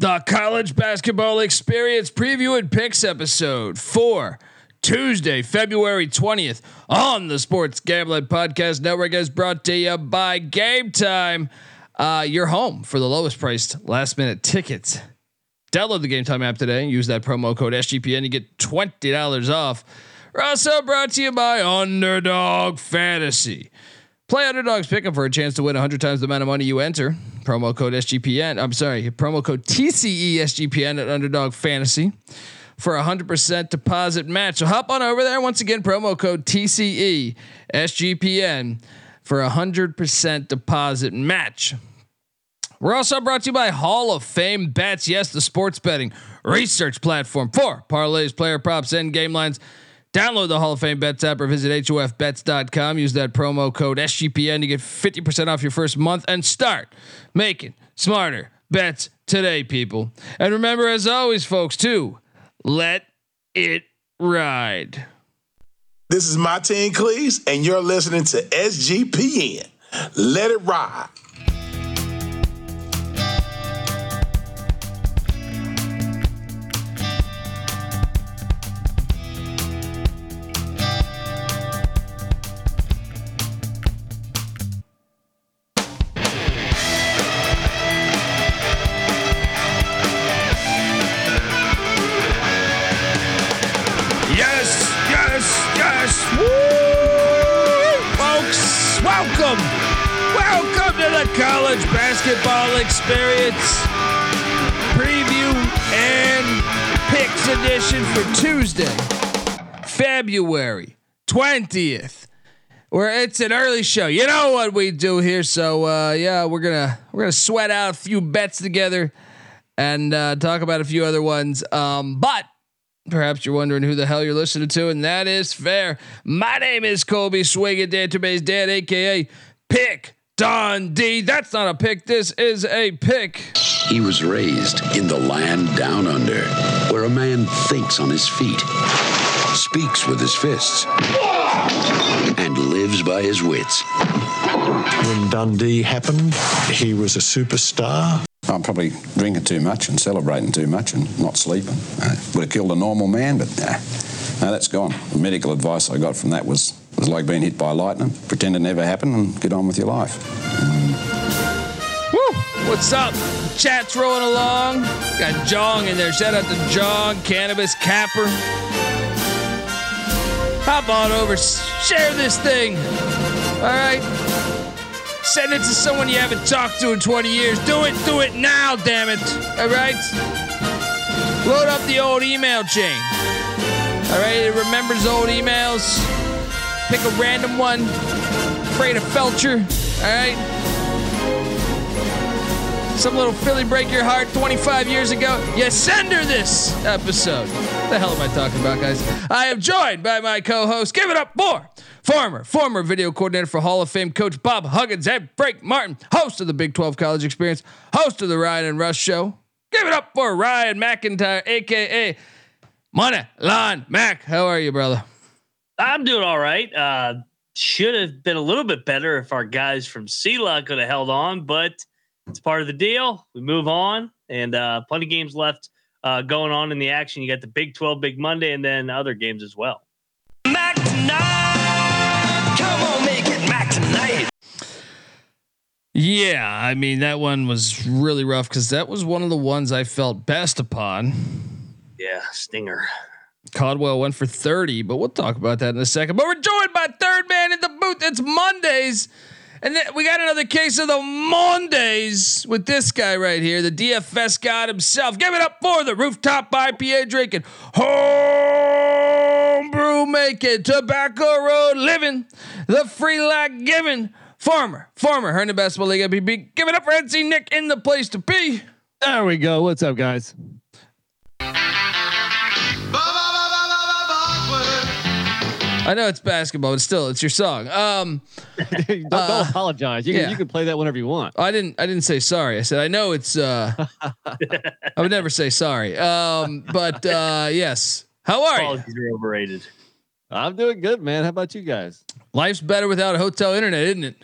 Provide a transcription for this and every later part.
The college basketball experience preview and picks episode for Tuesday, February 20th on the Sports Gambling Podcast Network is brought to you by Game Time. Uh, you're home for the lowest priced last minute tickets. Download the Game Time app today. Use that promo code SGPN. You get $20 off. We're also brought to you by Underdog Fantasy. Play Underdogs Pick'em for a chance to win 100 times the amount of money you enter. Promo code SGPN. I'm sorry, promo code TCE SGPN at Underdog Fantasy for a 100% deposit match. So hop on over there. Once again, promo code TCE SGPN for a 100% deposit match. We're also brought to you by Hall of Fame Bets. Yes, the sports betting research platform for parlays, player props, and game lines. Download the Hall of Fame Bets app or visit HOFBets.com. Use that promo code SGPN to get 50% off your first month and start making smarter bets today, people. And remember, as always, folks, too, let it ride. This is my Martin Cleese, and you're listening to SGPN. Let it ride. Basketball experience preview and picks edition for Tuesday, February 20th. Where it's an early show. You know what we do here. So uh, yeah, we're gonna we're gonna sweat out a few bets together and uh, talk about a few other ones. Um, but Perhaps you're wondering who the hell you're listening to, and that is fair. My name is Colby Swinging Database Dad, aka Pick Don D. That's not a pick. This is a pick. He was raised in the land down under, where a man thinks on his feet, speaks with his fists, and lives by his wits. When Dundee happened, he was a superstar. I'm probably drinking too much and celebrating too much and not sleeping. Uh, would have killed a normal man, but nah, no, that's gone. The medical advice I got from that was was like being hit by lightning. Pretend it never happened and get on with your life. Woo! What's up? Chat's rolling along. Got Jong in there. Shout out to Jong, Cannabis Capper. Hop on over. Share this thing. All right. Send it to someone you haven't talked to in 20 years. Do it, do it now, damn it. All right? Load up the old email chain. All right, it remembers old emails. Pick a random one. Afraid of Felcher. All right? Some little Philly break your heart 25 years ago. You send her this episode. The hell am I talking about, guys? I am joined by my co-host. Give it up for former former video coordinator for Hall of Fame coach Bob Huggins and Frank Martin, host of the Big 12 College Experience, host of the Ryan and Rush Show. Give it up for Ryan McIntyre, aka Money Lon Mac. How are you, brother? I'm doing all right. Uh, should have been a little bit better if our guys from SELA could have held on, but it's part of the deal. We move on, and uh, plenty of games left uh, going on in the action. You got the Big 12 Big Monday, and then other games as well. Mac tonight. Come on, make it Mac tonight. Yeah, I mean that one was really rough because that was one of the ones I felt best upon. Yeah, stinger. Caldwell went for 30, but we'll talk about that in a second. But we're joined by third man in the booth. It's Mondays. And then we got another case of the Mondays with this guy right here, the DFS god himself. Give it up for the rooftop IPA drinking, homebrew making, tobacco road living, the free like giving, former, former Herndon Basketball League MVP. Give it up for NC Nick in the place to be. There we go. What's up, guys? I know it's basketball, but still, it's your song. Um, don't, don't Uh, apologize. You yeah. can you can play that whenever you want. I didn't. I didn't say sorry. I said I know it's. uh I would never say sorry. Um, but uh yes. How are you? Are overrated. I'm doing good, man. How about you guys? Life's better without a hotel internet, isn't it?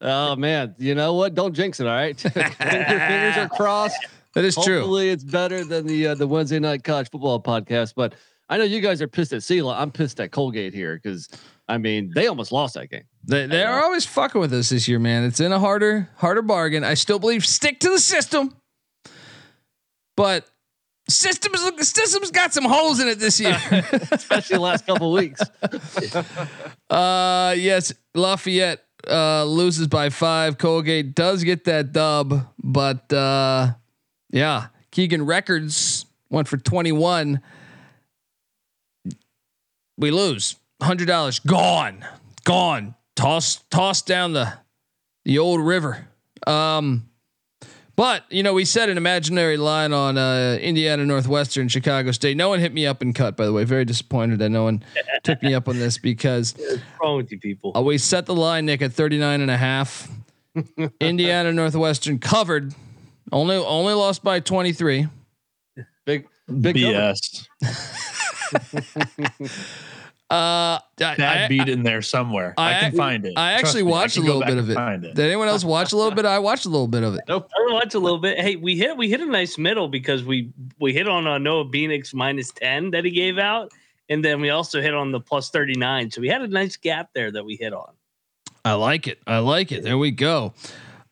Oh man, you know what? Don't jinx it. All right, your fingers are crossed. That is true. Hopefully, it's better than the uh, the Wednesday night college football podcast. But I know you guys are pissed at Sela. I'm pissed at Colgate here because I mean they almost lost that game. They they are always fucking with us this year, man. It's in a harder harder bargain. I still believe stick to the system, but systems systems got some holes in it this year. especially the last couple weeks. uh yes, Lafayette uh loses by five. Colgate does get that dub, but uh yeah, Keegan Records went for 21. We lose. Hundred dollars gone. Gone. Toss toss down the the old river. Um but you know, we set an imaginary line on uh, Indiana Northwestern, Chicago State. No one hit me up and cut, by the way. Very disappointed that no one took me up on this because What's wrong with you people? uh, we set the line, Nick, at 39 and a half. Indiana Northwestern covered. Only only lost by 23. Big big cover. BS. Uh, I, Bad I- beat in there somewhere. I, I- can find it. I Trust actually me, watched a can little bit of it. It. Did anyone else watch a little bit? I watched a little bit of it. I watched a little bit. Hey, we hit we hit a nice middle because we we hit on uh, Noah Phoenix minus ten that he gave out, and then we also hit on the plus thirty nine. So we had a nice gap there that we hit on. I like it. I like it. There we go.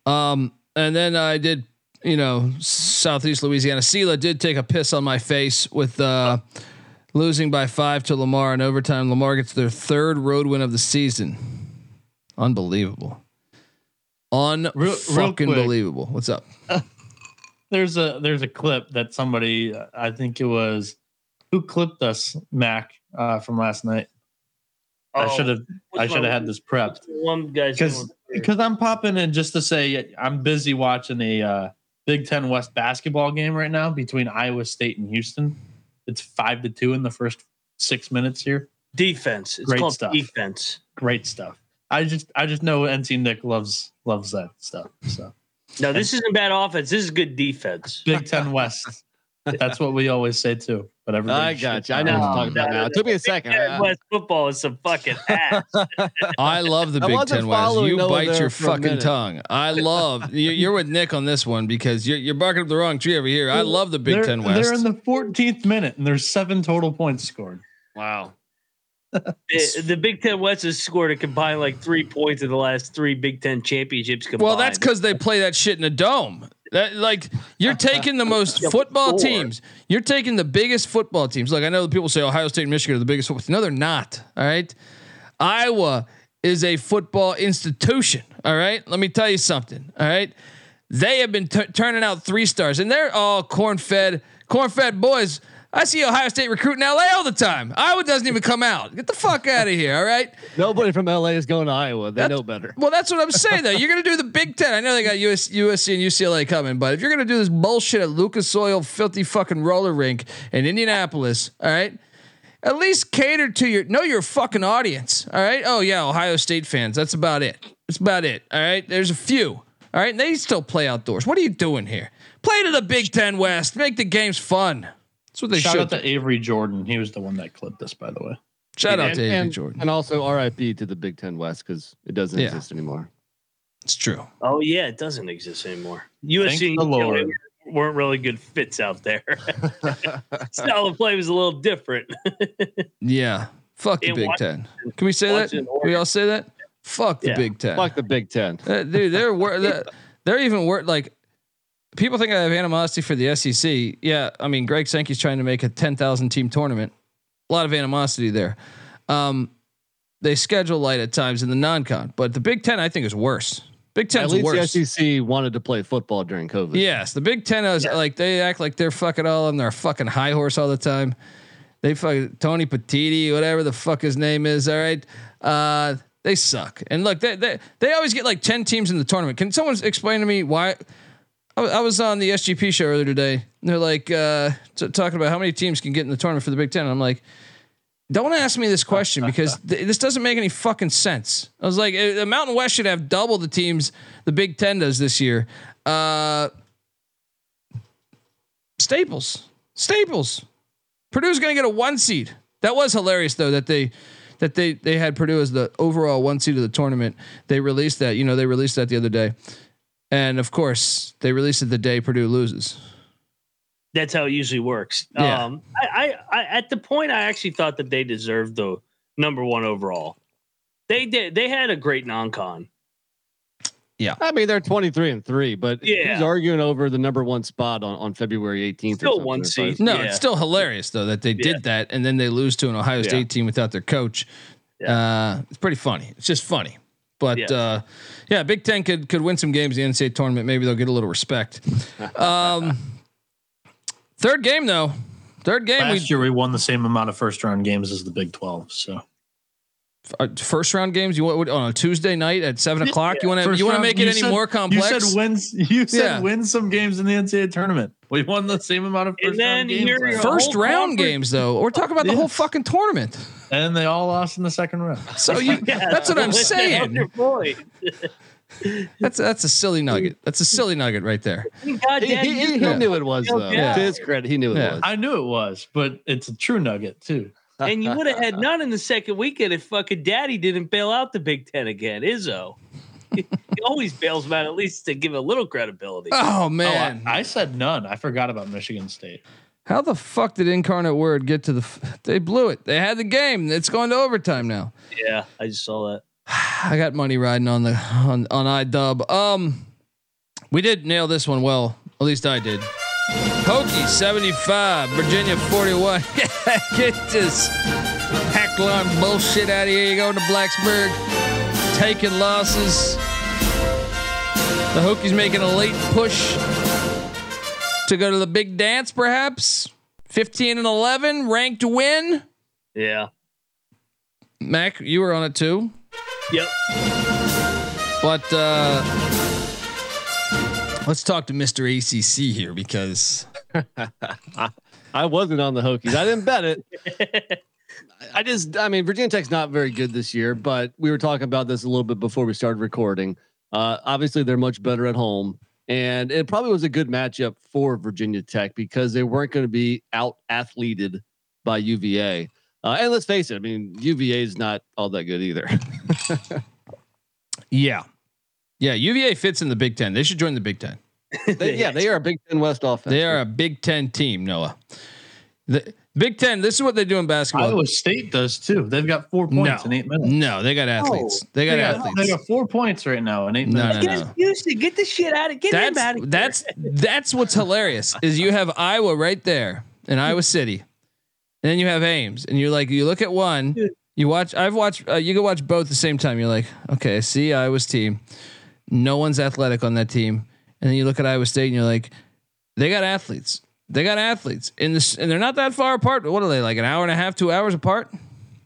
Um, and then I did, you know, Southeast Louisiana. Sela did take a piss on my face with uh, losing by five to Lamar in overtime. Lamar gets their third road win of the season. Unbelievable. Un Real- real fucking quick. believable. What's up? There's a there's a clip that somebody uh, I think it was who clipped us Mac uh, from last night. I Oh, should have I should have had this prepped One guy's because because I'm popping in just to say I'm busy watching a uh, Big Ten West basketball game right now between Iowa State and Houston. It's five to two in the first six minutes here. defense. It's Great stuff. defense. Great stuff. I just I just know NC Nick loves loves that stuff. So No, this isn't bad offense. This is good defense. Big Ten West. That's what we always say too. But everybody I got you. I on know it. what you're talking about now. It took me a second. I- I- West football is some fucking ass. I love the I Big wasn't Ten West. following You Noah bite there your for a fucking minute. tongue. I love you, you're with Nick on this one because you're you're barking up the wrong tree over here. I love the Big they're, Ten West. They're in the 14th minute and there's seven total points scored. Wow. the, the Big Ten West has scored a combined like three points in the last three Big Ten championships combined. Well, that's because they play that shit in a dome. That like you're taking the most football teams. You're taking the biggest football teams. Like I know the people say Ohio State and Michigan are the biggest football. No, they're not. All right, Iowa is a football institution. All right, let me tell you something. All right, they have been t- turning out three stars, and they're all corn fed, corn fed boys. I see Ohio State recruiting LA all the time. Iowa doesn't even come out. Get the fuck out of here. All right. Nobody from LA is going to Iowa. They That's- know better. Well, that's what I'm saying though. You're gonna do the Big Ten. I know they got US, USC and UCLA coming, but if you're gonna do this bullshit at Lucas Oil filthy fucking roller rink in Indianapolis, all right, at least cater to your know your fucking audience. All right. Oh yeah, Ohio State fans. That's about it. That's about it. All right. There's a few. All right. And they still play outdoors. What are you doing here? Play to the Big Ten West. Make the games fun. That's what they Shout should. out to Avery Jordan. He was the one that clipped this, by the way. Shout out to Avery and, Jordan. and also RIP to the Big Ten West because it doesn't Yeah. exist anymore. It's true. oh yeah, it doesn't exist anymore. USC the and UCLA Lord. weren't really good fits out there. Style of play was a little different. Yeah. Fuck the In Big Washington- Ten. Can we say that? Can we all say that? Fuck the Yeah. Big Ten. Fuck the Big Ten. Uh, dude, they're wor- they're, they're even worse. Like people think I have animosity for the SEC. Yeah, I mean Greg Sankey's trying to make a ten thousand team tournament. A lot of animosity there. Um, they schedule light at times in the non-con, but the Big Ten I think is worse. Big Ten. At Ten's least worse. the SEC wanted to play football during COVID. Yes, the Big Ten is like they act like they're fucking all on their fucking high horse all the time. They fucking Tony Petitti, whatever the fuck his name is. All right, uh, they suck. And look, they, they they always get like ten teams in the tournament. Can someone explain to me why? I, I was on the SGP show earlier today. They're like uh, t- talking about how many teams can get in the tournament for the Big Ten. And I'm like, don't ask me this question because th- this doesn't make any fucking sense. I was like, uh, the Mountain West should have double the teams the Big Ten does this year. Uh, Staples, Staples. Purdue's going to get a one seed. That was hilarious though that they that they they had Purdue as the overall one seed of the tournament. They released that. You know, they released that the other day, and of course they release it the day Purdue loses. That's how it usually works. Yeah. Um, I, I, I, at the point, I actually thought that they deserved the number one overall. They did. They had a great non-con. Yeah, I mean, they're 23 and three, but Yeah. he's arguing over the number one spot on, on February 18th. Still one if I- seed. No, Yeah. it's still hilarious though that they Yeah. did that and then they lose to an Ohio State team without their coach. Uh, it's pretty funny. It's just funny. But Yeah. uh, yeah, Big Ten could could win some games in the NCAA tournament. Maybe they'll get a little respect. Um, third game though. Third game we Last year we won the same amount of first round games as the Big Twelve. So uh, first round games. You want on a Tuesday night at seven o'clock? You want to you want to make it any said- more complex? You said wins. You said Yeah. win some games in the NCAA tournament. We won the same amount of first then round games. you're- last you're year. First round conference- games though. We're talking about the whole fucking tournament. and they all lost in the second round. So you that's what I'm saying. That's that's a silly nugget. That's a silly nugget right there. God He, he, he, he knew it was though. Yeah. To his credit, he knew it Yeah. was. I knew it was, but it's a true nugget too. and you would have had none in the second weekend if fucking Daddy didn't bail out the Big Ten again. Izzo, he always bails them out at least to give a little credibility. Oh Oh, man, I, I said none. I forgot about Michigan State. how the fuck did Incarnate Word get to the? F- they blew it. They had the game. It's going to overtime now. Yeah, I just saw that. I got money riding on the on on iDub. Um, we did nail this one well. At least I did. Hokie seventy five, Virginia forty one. Get this hacklon bullshit out of here. You go to Blacksburg, taking losses. The Hokies making a late push to go to the big dance, perhaps. Fifteen and eleven, ranked win. Yeah. Mac, you were on it too. Yep. But uh, let's talk to Mr. ACC here because I wasn't on the Hokies. I didn't bet it. I just, I mean, Virginia Tech's not very good this year, but we were talking about this a little bit before we started recording. Uh, obviously, they're much better at home, and it probably was a good matchup for Virginia Tech because they weren't going to be out athleted by UVA. Uh, and let's face it, I mean, UVA is not all that good either. yeah, yeah, UVA fits in the Big Ten. They should join the Big Ten. they, yeah, they are a Big Ten West offense. They are a Big Ten team, Noah. The Big Ten. This is what they do in basketball. Iowa State does too. They've got four points in eight minutes. No, they got athletes. They got They got, athletes. they got four points right now in eight No, minutes. no, Get no. Houston, get the shit out of it. get him out of That's here. that's that's what's hilarious is you have Iowa right there in Iowa City, and then you have Ames, and you're like you look at one, you watch. I've watched. Uh, you can watch both at the same time. You're like, okay, see Iowa's team. No one's athletic on that team, and then you look at Iowa State, and you're like, they got athletes. They got athletes in this, and they're not that far apart. What are they like an hour and a half, two hours apart? You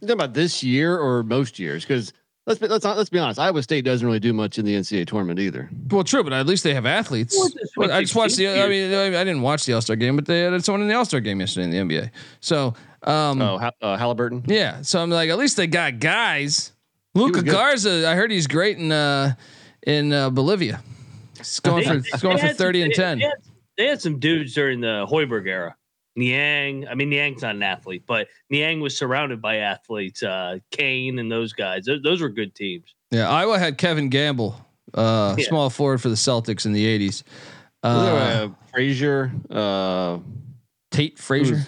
talking about this year or most years? Because let's be, let's not, let's be honest, Iowa State doesn't really do much in the NCAA tournament either. Well, true, but at least they have athletes. Well, I just watched the. I mean, I I didn't watch the All Star game, but they had someone in the All Star game yesterday in the NBA. So, um, Oh, Ha- uh, Halliburton. yeah. So I'm like, at least they got guys. Luka. Garza, I heard he's great in uh, in uh, Bolivia. He's going for he's going for thirty some- and ten. They had, they had some dudes during the Hoiberg era. Niang, I mean Niang's not an athlete, but Niang was surrounded by athletes. Uh, Kane and those guys, those, those were good teams. Yeah, Iowa had Kevin Gamble, uh, Yeah. small forward for the Celtics in the eighties. Uh, Uh, Frazier, uh, Tate Frazier.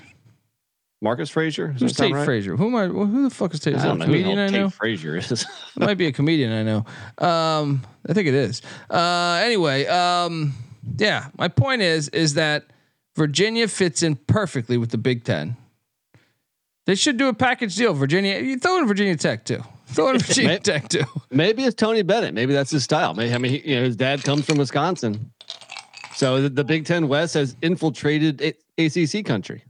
Marcus Frazier. Who's Tate right? Frazier? Who am I? Who the fuck is Tate? Is I that a don't know who comedian I know? Tate Frazier is. It might be a comedian I know. Um, I think it is. Uh, anyway, um, yeah. My point is, is that Virginia fits in perfectly with the Big Ten. They should do a package deal. Virginia, you throw in Virginia Tech too. Throw in Virginia Maybe- Tech too. Maybe it's Tony Bennett. Maybe that's his style. Maybe, I mean, he, you know, his dad comes from Wisconsin, so the, the Big Ten West has infiltrated A- ACC country.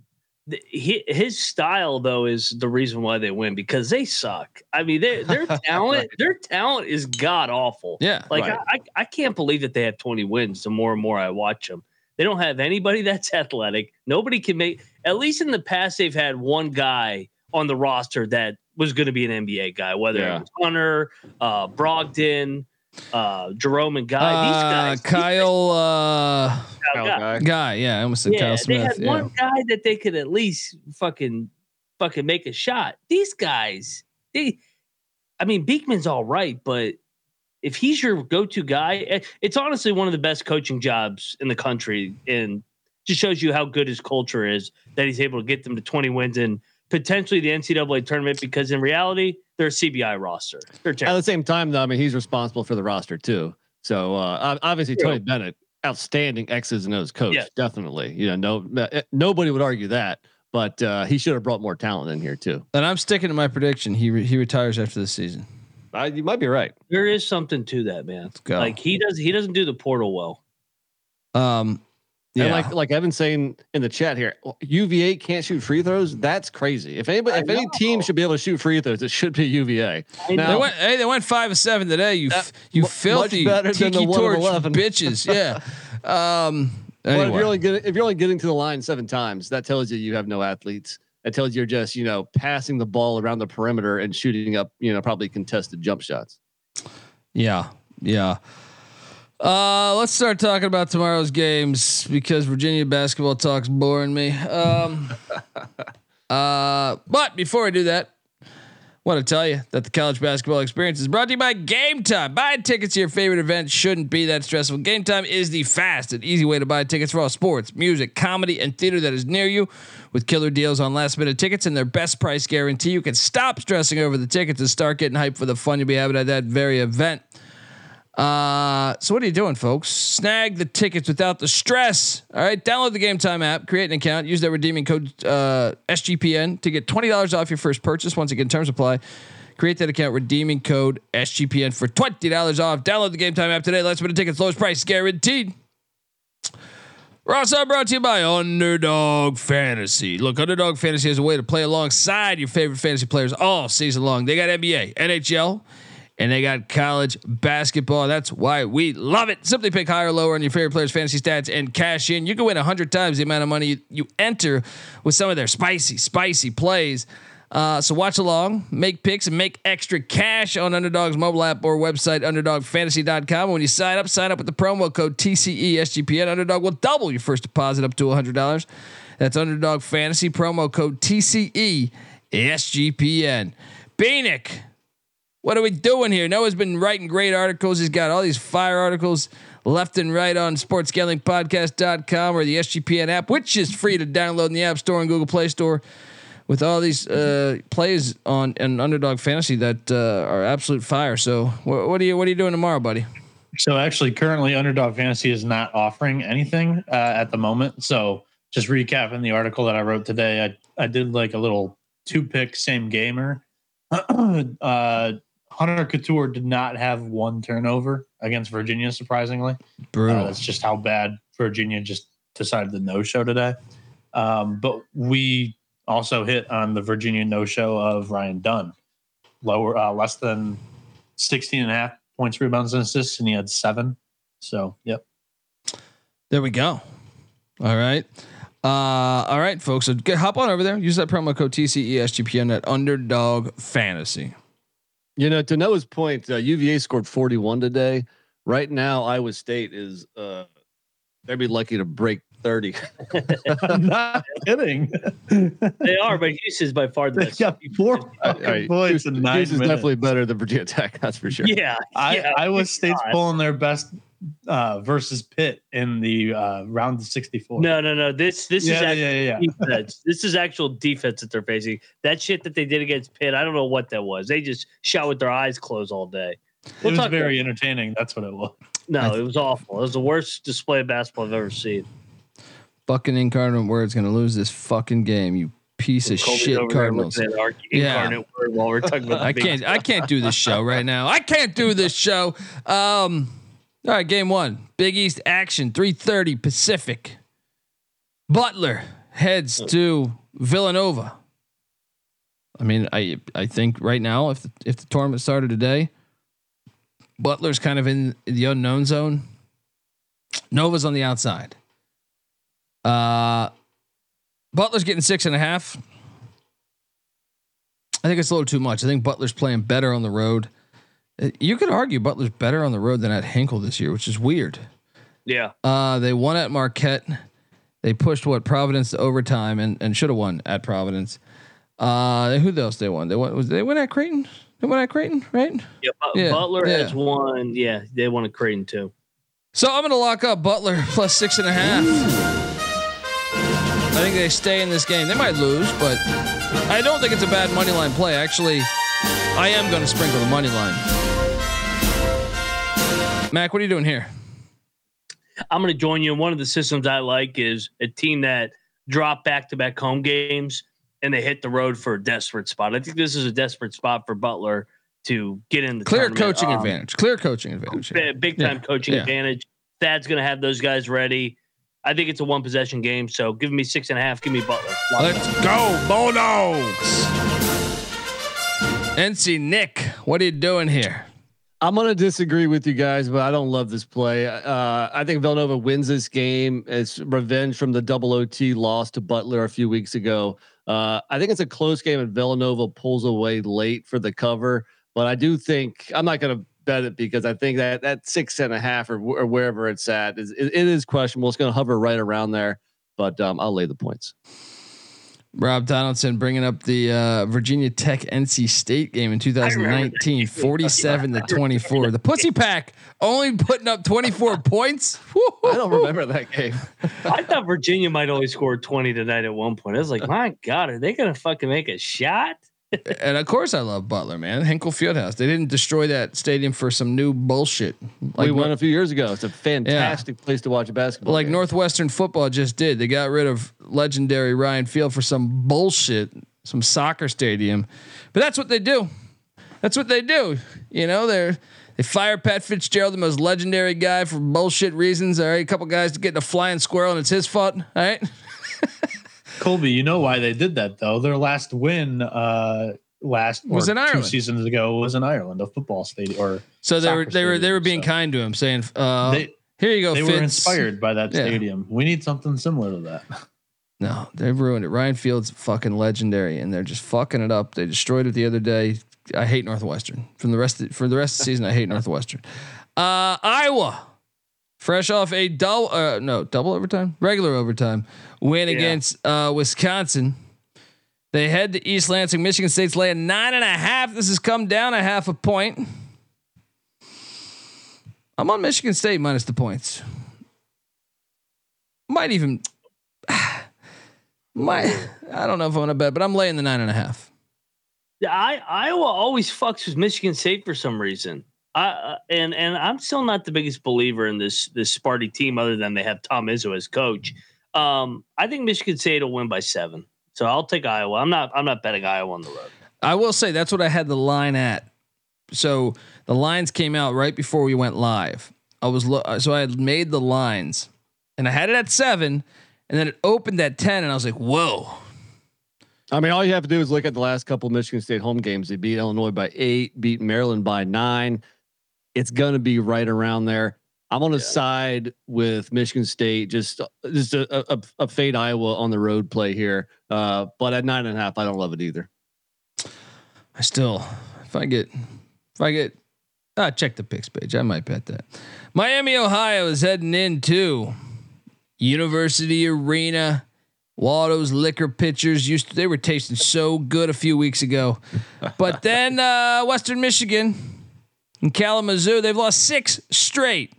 His style, though, is the reason why they win because they suck. I mean, their their talent, their talent is god awful. Yeah. Like Right. I, I, I can't believe that they have 20 wins. The more and more I watch them, they don't have anybody that's athletic. Nobody can make. At least in the past, they've had one guy on the roster that was going to be an NBA guy, whether Yeah. it was Hunter, uh, Brogdon, uh, Jerome, and Guy. These Uh, guys, Kyle uh, Kyle Guy. guy. Yeah, I almost said yeah, Kyle they had Yeah. one guy that they could at least fucking fucking make a shot. These guys, they, I mean, Beekman's all right, but if he's your go-to guy, eh, it's honestly one of the best coaching jobs in the country. And just shows you how good his culture is that he's able to get them to 20 wins and potentially the NCAA tournament because in reality, they're CBI roster. At the same time, though, I mean, he's responsible for the roster too. So uh, obviously, True. Tony Bennett, outstanding X's and O's coach, Yes. definitely. You know, no, uh, nobody would argue that, but uh, he should have brought more talent in here too. And I'm sticking to my prediction. He re- he retires after this season. Uh, you might be right. There is something to that, man. go. Like he does, he doesn't do the portal well. Um, yeah, And like like Evan's saying in the chat here, UVA can't shoot free throws. That's crazy. If anybody, if any team should be able to shoot free throws, it should be UVA. Now- they went. Hey, they went five of seven today. You Uh, you mu- filthy better than the tiki torch bitches. Yeah. Um. Well, if you're only getting if you're only getting to the line seven times, that tells you you have no athletes. That tells you you're just you know passing the ball around the perimeter and shooting up you know probably contested jump shots. yeah, yeah. Uh, let's start talking about tomorrow's games because Virginia basketball talk's boring me. Um, uh, but before I do that, want to tell you that the college basketball experience is brought to you by Game Time. Buying tickets to your favorite event shouldn't be that stressful. Game Time is the fast and easy way to buy tickets for all sports, music, comedy, and theater that is near you. With killer deals on last minute tickets and their best price guarantee, you can stop stressing over the tickets and start getting hyped for the fun you'll be having at that very event. Uh, so what are you doing, folks? Snag the tickets without the stress. All right, download the Game Time app, create an account, use that redeeming code uh, SGPN to get twenty dollars off your first purchase. Once again, terms apply. Create that account, redeeming code SGPN for twenty dollars off. Download the Game Time app today. Let's win the tickets, lowest price guaranteed. We're also brought to you by Underdog Fantasy. Look, Underdog Fantasy is a way to play alongside your favorite fantasy players all season long. They got NBA, NHL, and they got college basketball. That's why we love it. Simply pick higher or lower on your favorite players' fantasy stats and cash in. You can win 100 times the amount of money you, you enter with some of their spicy, spicy plays. Uh, so watch along, make picks, and make extra cash on Underdog's mobile app or website, underdogfantasy.com. When you sign up, sign up with the promo code TCE SGPN. Underdog will double your first deposit up to $100. That's Underdog Fantasy promo code TCE SGPN. Bieniek, what are we doing here? Noah's been writing great articles. He's got all these fire articles left and right on sportsgamblingpodcast.com or the SGPN app, which is free to download in the App Store and Google Play Store with all these uh, plays on an underdog fantasy that uh, are absolute fire. So what, what are you what are you doing tomorrow, buddy? So actually, currently, Underdog Fantasy is not offering anything uh, at the moment. So just recapping the article that I wrote today, I I did like a little two pick same gamer. uh, Hunter Cattoor did not have one turnover against Virginia, surprisingly. Uh, that's just how bad Virginia just decided to no show today. Um, but we also hit on the Virginia no show of Ryan Dunn, lower, uh, less than 16 and a half points, rebounds, and assists, and he had seven. So, yep. There we go. All right. Uh, all right, folks. So get, hop on over there. Use that promo code TCESGPN at Underdog Fantasy. You know, to Noah's point, uh, UVA scored 41 today. Right now, Iowa State is uh, they'd be lucky to break 30. I'm not kidding. They are, but Houston's by far the They best. got four All right, points Houston- in nine Houston's minutes. definitely better than Virginia Tech. That's for sure. Yeah, I, yeah, Iowa State's not. pulling their best uh, versus Pitt in the uh, round of 64. No, no, no. This this yeah, is actually yeah, yeah, yeah. defense. This is actual defense that they're facing. That shit that they did against Pitt, I don't know what that was. They just shot with their eyes closed all day. It was talk- very entertaining. That's what it was. No, it was awful. It was the worst display of basketball I've ever seen. Fucking incarnate word's gonna lose this fucking game. You piece of shit, Cardinals. looking at our Yeah. incarnate word while we're talking about. I can't. I can't do this show right now. I can't do this show. Um, all right, game one, Big East action, three thirty Pacific. Butler heads to Villanova. I mean, I I think right now, if the, if the tournament started today, Butler's kind of in the unknown zone. Nova's on the outside. Uh, Butler's getting six and a half. I think it's a little too much. I think Butler's playing better on the road. You could argue Butler's better on the road than at Hinkle this year, which is weird. Yeah, Uh, they won at Marquette. They pushed what Providence to overtime and, and should have won at Providence. Uh, who else they won? They won. Was they win at Creighton? They won at Creighton, right? yeah. Yeah, Butler yeah. has won. Yeah, they won at Creighton too. So I'm gonna lock up Butler plus six and a half. I think they stay in this game. They might lose, but I don't think it's a bad money line play. Actually, I am going to sprinkle the money line. Mac, what are you doing here? I'm going to join you. One of the systems I like is a team that drop back to back home games and they hit the road for a desperate spot. I think this is a desperate spot for Butler to get in the Clear tournament. coaching Um, advantage. Clear coaching advantage. here. Big, time Yeah, coaching yeah. advantage. Thad's going to have those guys ready. I think it's a one possession game. So give me six and a half. Give me Butler. Let's go, Bulldogs. NC Nick, what are you doing here? I'm gonna disagree with you guys, but I don't love this play. Uh, I think Villanova wins this game. It's revenge from the double OT loss to Butler a few weeks ago. Uh, I think it's a close game, and Villanova pulls away late for the cover. But I do think I'm not gonna bet it because I think that that six and a half or, or wherever it's at is it, it is questionable. It's gonna hover right around there, but um, I'll lay the points. Rob Donaldson bringing up the uh, Virginia Tech NC State game in 2019, 47 to 24. The Pussy Pack only putting up 24 points. I don't remember that game. I thought Virginia might only score 20 tonight at one point. I was like, my God, are they going to fucking make a shot? And of course, I love Butler, man. Hinkle Fieldhouse. They didn't destroy that stadium for some new bullshit. we won a few years ago. It's a fantastic place to watch a basketball. like game. Northwestern football just did. They got rid of legendary Ryan Field for some bullshit, some soccer stadium. But that's what they do. That's what they do. You know, they're they fire Pat Fitzgerald, the most legendary guy for bullshit reasons. All right, a couple guys to get a flying squirrel, and it's his fault. All right. Colby, you know why they did that though? Their last win uh last Was in two Ireland. seasons ago was in Ireland, a football stadium or So they were they were they were being so kind to him, saying, uh, They- "Here you go, they Fitz." were inspired by that Yeah. stadium. We need something similar to that. No, they've ruined it. Ryan Field's fucking legendary, and they're just fucking it up. They destroyed it the other day. I hate Northwestern. From the rest of, for the rest of the season, I hate Northwestern. Uh, Iowa, fresh off a double, uh, no double overtime, regular overtime win Yeah. against uh, Wisconsin. They head to East Lansing. Michigan State's laying nine and a half. This has come down a half a point. I'm on Michigan State minus the points. Might even might I don't know if I'm gonna bet, but I'm laying the nine and a half. Yeah, I, Iowa always fucks with Michigan State for some reason. I, uh, and and I'm still not the biggest believer in this this Sparty team, other than they have Tom Izzo as coach. Um, I think Michigan State will win by seven, so I'll take Iowa. I'm not I'm not betting Iowa on the road. I will say that's what I had the line at. So the lines came out right before we went live. I was lo- so I had made the lines, and I had it at seven, and then it opened at ten, and I was like, "Whoa!" I mean, all you have to do is look at the last couple Michigan State home games. They beat Illinois by eight, beat Maryland by nine. It's going to be right around there. I'm on the side with Michigan State, just just a, a, a fade Iowa on the road play here. Uh, but at nine and a half, I don't love it either. I still, if I get, if I get, ah, check the picks page. I might bet that. Miami, Ohio is heading into University Arena. Waldo's liquor pitchers used to, they were tasting so good a few weeks ago, but then uh, Western Michigan and Kalamazoo they've lost six straight.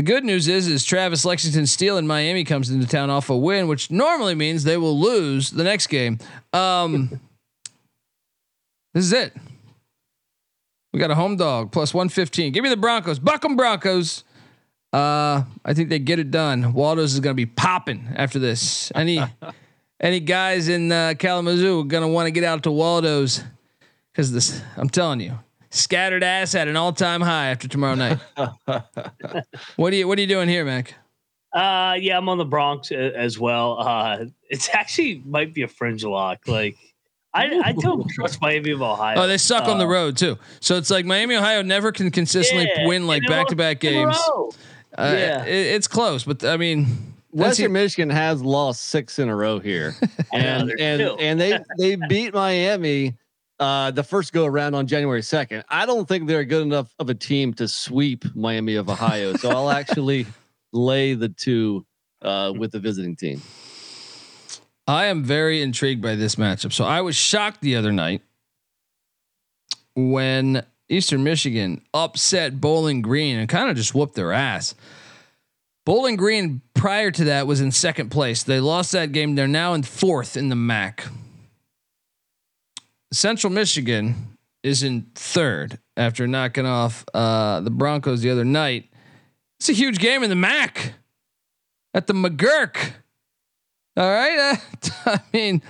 The good news is, is Travis Lexington Steele in Miami comes into town off a win, which normally means they will lose the next game. Um, this is it. We got a home dog plus 115. Give me the Broncos. Buck 'em Broncos. Uh, I think they get it done. Waldo's is going to be popping after this. Any any guys in uh, Kalamazoo going to want to get out to Waldo's because this, I'm telling you, scattered ass at an all time high after tomorrow night. what are you What are you doing here, Mac? Uh, yeah, I'm on the Bronx as well. Uh, it's actually might be a fringe lock. Like I I don't trust Miami of Ohio. Oh, they suck on the Uh, road too. So it's like Miami, Ohio never can consistently yeah, win like back to back lost in a games. Uh, Yeah. it- it's close, but I mean, Western. Michigan has lost six in a row here, and and and they they beat Miami uh, the first go around on January second. I don't think they're good enough of a team to sweep Miami of Ohio, so I'll actually lay the two uh, with the visiting team. I am very intrigued by this matchup. So I was shocked the other night when Eastern Michigan upset Bowling Green and kind of just whooped their ass. Bowling Green prior to that was in second place. They lost that game. They're now in fourth in the MAC. Central Michigan is in third after knocking off uh, the Broncos the other night. It's a huge game in the MAC at the McGuirk. All right, uh, I mean,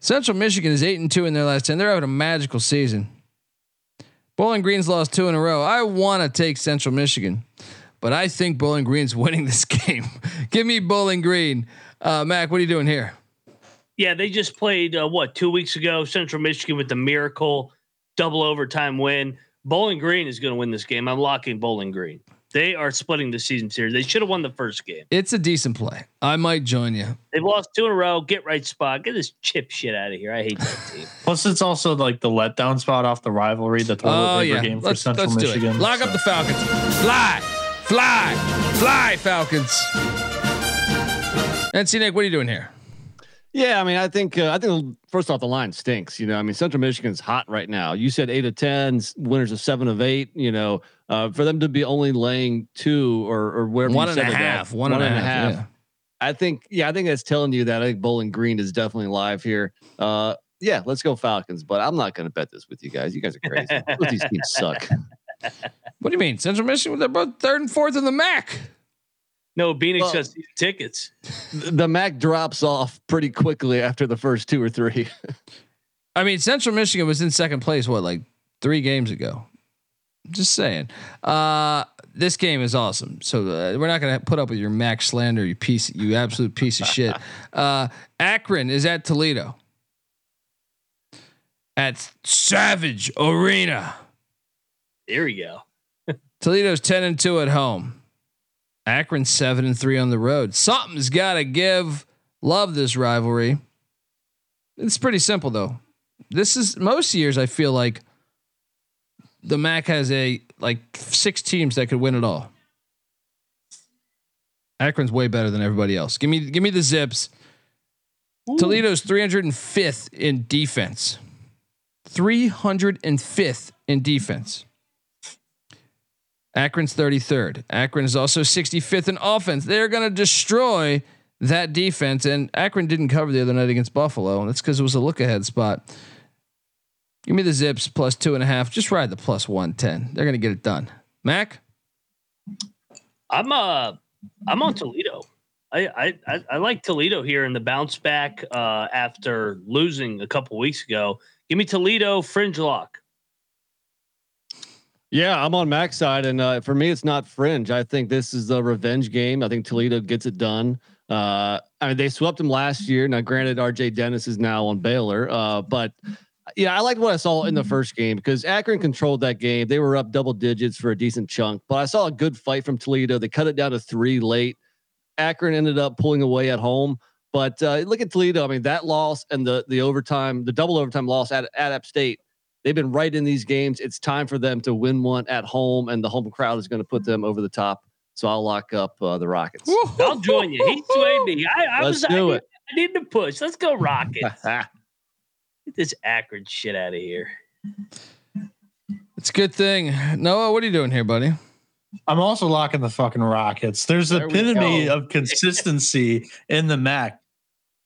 Central Michigan is eight and two in their last ten. They're having a magical season. Bowling Green's lost two in a row. I want to take Central Michigan, but I think Bowling Green's winning this game. Give me Bowling Green. Uh, Mac, what are you doing here? Yeah, they just played uh, what two weeks ago. Central Michigan with the miracle double overtime win. Bowling Green is going to win this game. I'm locking Bowling Green. They are splitting the season series. They should have won the first game. It's a decent play. I might join you. They've lost two in a row. Get right spot. Get this chip shit out of here. I hate that team. Plus, it's also like the letdown spot off the rivalry, the toilet Oh paper yeah, game for let's, Central let's do Michigan. it. Lock up the Falcons. Fly, fly, fly, Falcons. And NC Nick, what are you doing here? Yeah, I mean, I think uh, I think first off, the line stinks. You know, I mean, Central Michigan's hot right now. You said eight of ten, winners of seven of eight. You know, uh, for them to be only laying two or or wherever One you and a said it at, half. One and a half. yeah. I think, yeah, I think that's telling you that I think Bowling Green is definitely live here. Uh, yeah, let's go Falcons. But I'm not going to bet this with you guys. You guys are crazy. Both these teams suck. What do you mean? Central Michigan, they're both third and fourth in the MAC. No, Phoenix Well- got tickets. The MAC drops off pretty quickly after the first two or three. I mean, Central Michigan was in second place, what, like three games ago? Just saying. Uh, this game is awesome. So uh, we're not going to put up with your Mac slander, you piece, you absolute piece of shit. Uh, Akron is at Toledo at Savage Arena. There we go. Toledo's 10 and 2 at home. Akron 7 and 3 on the road. Something's got to give. Love this rivalry. It's pretty simple though. This is most years I feel like the MAC has a like six teams that could win it all. Akron's way better than everybody else. Give me give me the zips. Toledo's 305th in defense. 305th in defense. Akron's 33rd. Akron is also 65th in offense. They're going to destroy that defense. And Akron didn't cover the other night against Buffalo. And that's because it was a look ahead spot. Give me the Zips plus two and a half. Just ride the plus 110. They're going to get it done. Mac? I'm uh I'm on Toledo. I, I I like Toledo here in the bounce back uh, after losing a couple weeks ago. Give me Toledo fringe lock. Yeah, I'm on Mac's side, and uh, for me, it's not fringe. I think this is a revenge game. I think Toledo gets it done. Uh, I mean, they swept them last year. Now, granted, RayJ Dennis is now on Baylor, uh, but yeah, I liked what I saw in the first game because Akron controlled that game. They were up double digits for a decent chunk, but I saw a good fight from Toledo. They cut it down to three late. Akron ended up pulling away at home. But uh, look at Toledo. I mean, that loss and the the overtime, the double overtime loss at, at App State, they've been right in these games. It's time for them to win one at home, and the home crowd is going to put them over the top. So I'll lock up uh, the Rockets. I'll join you. He swayed me. I, I Let's was do I, it. I need to push. Let's go Rockets. Get this Akron shit out of here. It's a good thing. Noah, what are you doing here, buddy? I'm also locking the fucking Rockets. There's the There we epitome go. of consistency in the MAC.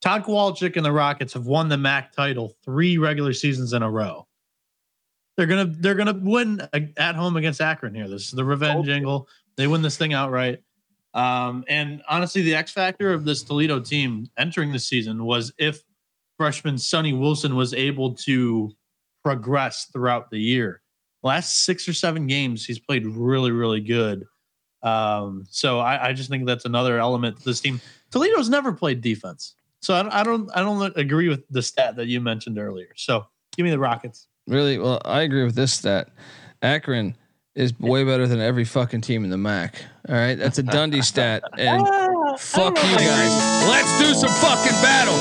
Tod Kowalczyk and the Rockets have won the MAC title three regular seasons in a row. They're gonna they're gonna win at home against Akron here. This is the revenge angle. They win this thing outright. Um, and honestly, the X factor of this Toledo team entering the season was if freshman Sonny Wilson was able to progress throughout the year. Last six or seven games, he's played really, really good. Um, so I, I just think that's another element to this team. Toledo's never played defense, so I, don't- I don't, I don't agree with the stat that you mentioned earlier. So give me the Rockets. Really? Well, I agree with this stat. Akron is way better than every fucking team in the MAC. All right, that's a Dundee stat. And fuck you guys. Let's do some fucking battle.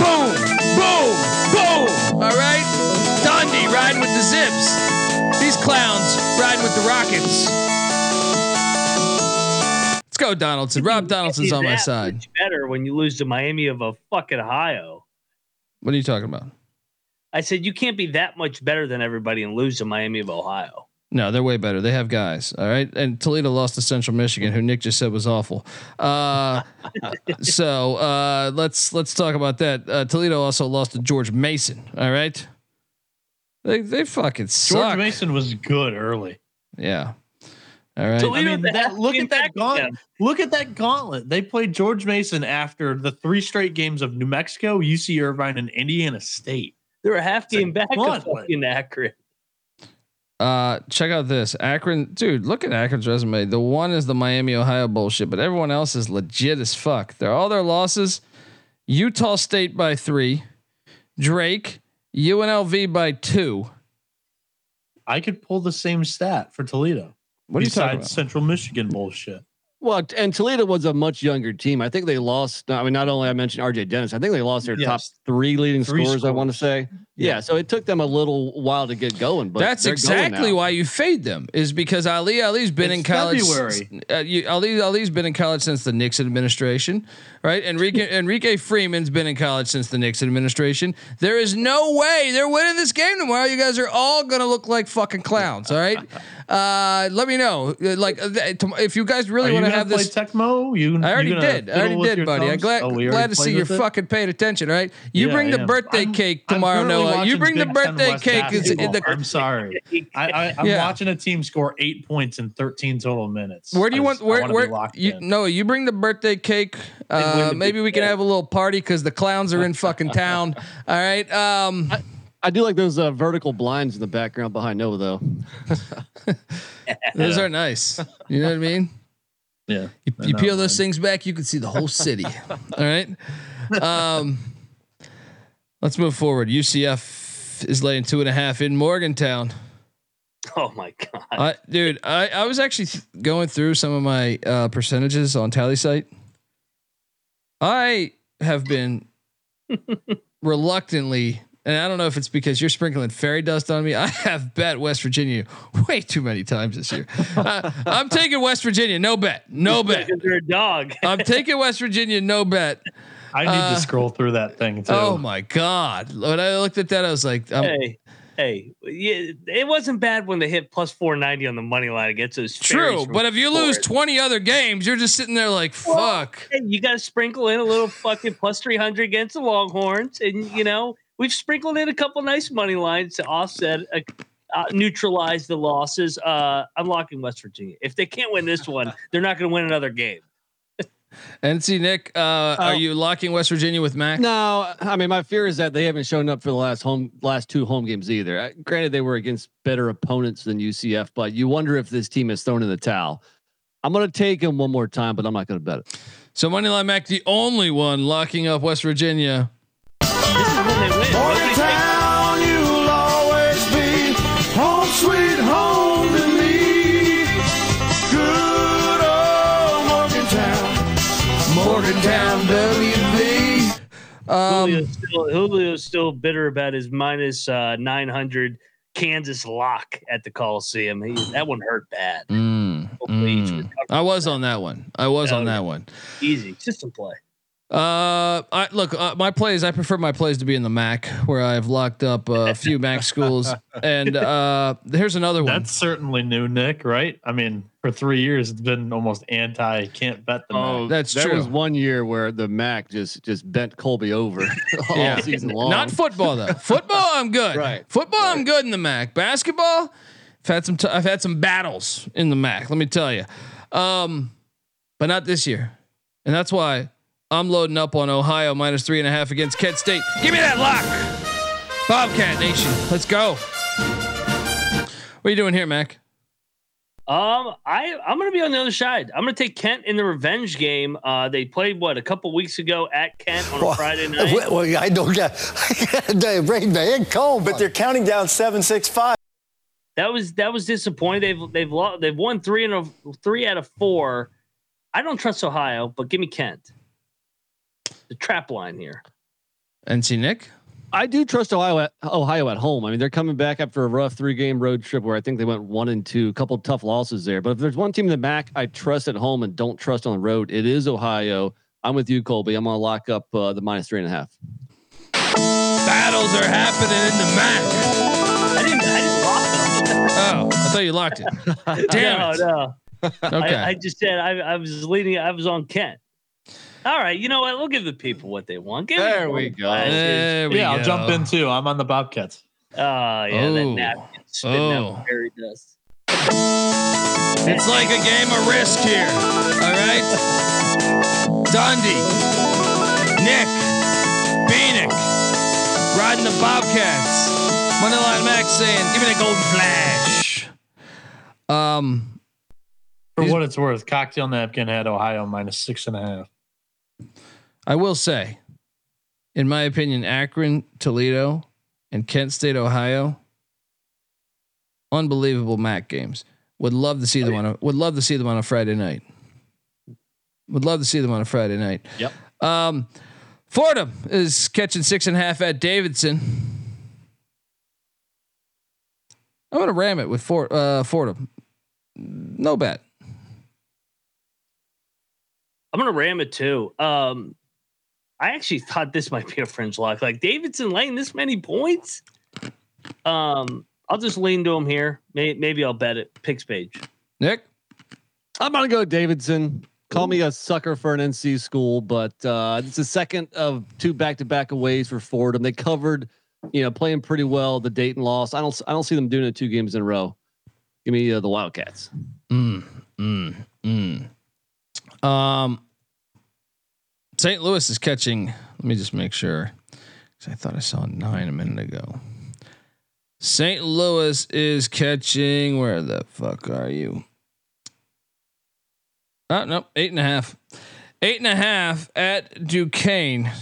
Boom, boom, boom. All right, Dundee riding with the Zips. These clowns riding with the Rockets. Let's go, Donaldson. Rob Donaldson's on my side. Better when you lose to Miami of a fucking Ohio. What are you talking about? I said you can't be that much better than everybody and lose to Miami of Ohio. No, they're way better. They have guys. All right. And Toledo lost to Central Michigan, who Nick just said was awful. Uh, so uh, let's let's talk about that. Uh, Toledo also lost to George Mason. All right. They they fucking suck. George Mason was good early. Yeah. All right. I mean, that, look at that gauntlet. again. Look at that gauntlet. They played George Mason after the three straight games of New Mexico, UC Irvine, and Indiana State. They were a half It's a game back of gauntlet. fucking Akron. Uh, check out this Akron, dude. Look at Akron's resume. The one is the Miami Ohio bullshit, but everyone else is legit as fuck. They're all their losses: Utah State by three, Drake, UNLV by two. I could pull the same stat for Toledo. What are you talking about? Central Michigan bullshit? Well, and Toledo was a much younger team. I think they lost. I mean, not only I mentioned RayJ Dennis, I think they lost their top three leading Three scorers. I want to say, yeah. Yeah. So it took them a little while to get going, but That's exactly why you fade them is because Ali Ali's been It's in college. February. Uh, you, Ali Ali's been in college since the Nixon administration, right? Enrique Enrique Freeman's been in college since the Nixon administration. There is no way they're winning this game tomorrow. You guys are all gonna look like fucking clowns. All right. Uh, let me know. Uh, Like, uh, th- if you guys really want to have play this. Tecmo? You, I already you did. I already did, your buddy. I'm glad Oh, glad to see you're it? fucking paying attention. All right, you Yeah, bring the birthday I'm- cake I'm tomorrow, currently Noah. You bring the Big Ten birthday cake. Is in basketball. the, I'm sorry. I, I, I'm Yeah. watching a team score eight points in 13 total minutes. Where do you I want? just- Where? wanna be Where? locked You, in. no, you bring the birthday cake. Uh, maybe we can Ten. have a little party because the clowns are in fucking town. All right. Um, I do like those uh, vertical blinds in the background behind Noah, though. those are nice. You know what I mean? Yeah. You, you peel those things back, you can see the whole city. All right. Um, let's move forward. UCF is laying two and a half in Morgantown. Oh my god. I, dude, I, I was actually th- going through some of my uh, percentages on Tally site. I have been reluctantly, and I don't know if it's because you're sprinkling fairy dust on me. I have bet West Virginia way too many times this year. Uh, I'm taking West Virginia, no bet, no bet. Because they're a dog. I'm taking West Virginia, no bet. I need Uh, to scroll through that thing too. Oh my god! When I looked at that, I was like, I'm, hey, hey, yeah, it wasn't bad when they hit plus four ninety on the money line against those. true. But if you lose Florida. 20 other games, you're just sitting there like, Well, fuck. Hey, you got to sprinkle in a little fucking plus 300 against the Longhorns. And, you know, we've sprinkled in a couple nice money lines to offset, uh, uh, neutralize the losses. Uh, I'm locking West Virginia. If they can't win this one, they're not going to win another game. NC Nick, uh, are Oh. you locking West Virginia with Mac? No, I mean my fear is that they haven't shown up for the last home last two home games either. Uh, Granted, they were against better opponents than UCF, but you wonder if this team has thrown in the towel. I'm going to take them one more time, but I'm not going to bet it. So Moneyline Mac, the only one locking up West Virginia. Um, Julio's, still, Julio's still bitter about his minus uh, 900 Kansas lock at the Coliseum. He, that one hurt bad. mm, mm. I was on that one. I was on Oh, that one. Easy. System play. Uh, I look, uh, my plays. I prefer my plays to be in the Mac, where I've locked up a few Mac schools. And uh, here's another one. That's certainly new, Nick. Right? I mean, for three years it's been almost anti. Can't bet the. Oh, Mac. That's that true. There was one year where the Mac just just bent Colby over all Yeah. season long. Not football though. football, I'm good. Right. Football, I'm good in the Mac. Basketball, I've had some. T- I've had some battles in the Mac. Let me tell you, um, but not this year, and that's why I'm loading up on Ohio minus three and a half against Kent State. Give me that lock, Bobcat Nation. Let's go. What are you doing here, Mac? Um, I I'm gonna be on the other side. I'm gonna take Kent in the revenge game. Uh, they played what a couple weeks ago at Kent on a Friday night. Well, well, I don't get. they bring the head cold, but they're counting down seven, six, five. That was that was disappointing. They've they've lo- they've won three and a, three out of four. I don't trust Ohio, but give me Kent. The trap line here. NC Nick. I do trust Ohio at, Ohio at home. I mean, they're coming back after a rough three game road trip where I think they went one and two, a couple tough losses there. But if there's one team in the MAC I trust at home and don't trust on the road, it is Ohio. I'm with you, Colby. I'm going to lock up uh, the minus three and a half. Battles are happening in the Mac. I didn't I didn't lock them. Oh, I thought you locked it. Damn no, it. no. Okay. I, I just said I, I was leading. I was on Kent. All right, you know what? We'll give the people what they want. Give There we go. there we yeah, go. I'll jump in too. I'm on the Bobcats. Oh yeah, that Oh. napkin spitting Oh. out fairy dust. It's like a game of risk here. All right. Dundee, Nick, Bieniek, riding the Bobcats. Moneyline Max saying, "Give me the golden flash." Um, For what it's worth, cocktail napkin had Ohio minus six and a half. I will say, in my opinion, Akron, Toledo, and Kent State, Ohio, unbelievable MAC games. Would love to see them on a would love to see them on a Friday night. Would love to see them on a Friday night. Yep. Um, Fordham is catching six and a half at Davidson. I'm gonna ram it with Fort, uh, Fordham. No bet. I'm gonna ram it too. Um, I actually thought this might be a fringe lock. Like Davidson laying this many points. Um, I'll just lean to him here. Maybe, maybe I'll bet it. Picks page. Nick. I'm gonna go Davidson. Call me a sucker for an NC school, but uh, it's the second of two back-to-back aways for Fordham. They covered, you know, playing pretty well. The Dayton loss. I don't. I don't see them doing it two games in a row. Give me uh, the Wildcats. Mm, mm, mm. Um, St. Louis is catching. Let me just make sure. 'cause I thought I saw nine a minute ago. St. Louis is catching. Where the fuck are you? Ah, oh no, eight and a half. Eight and a half at Duquesne.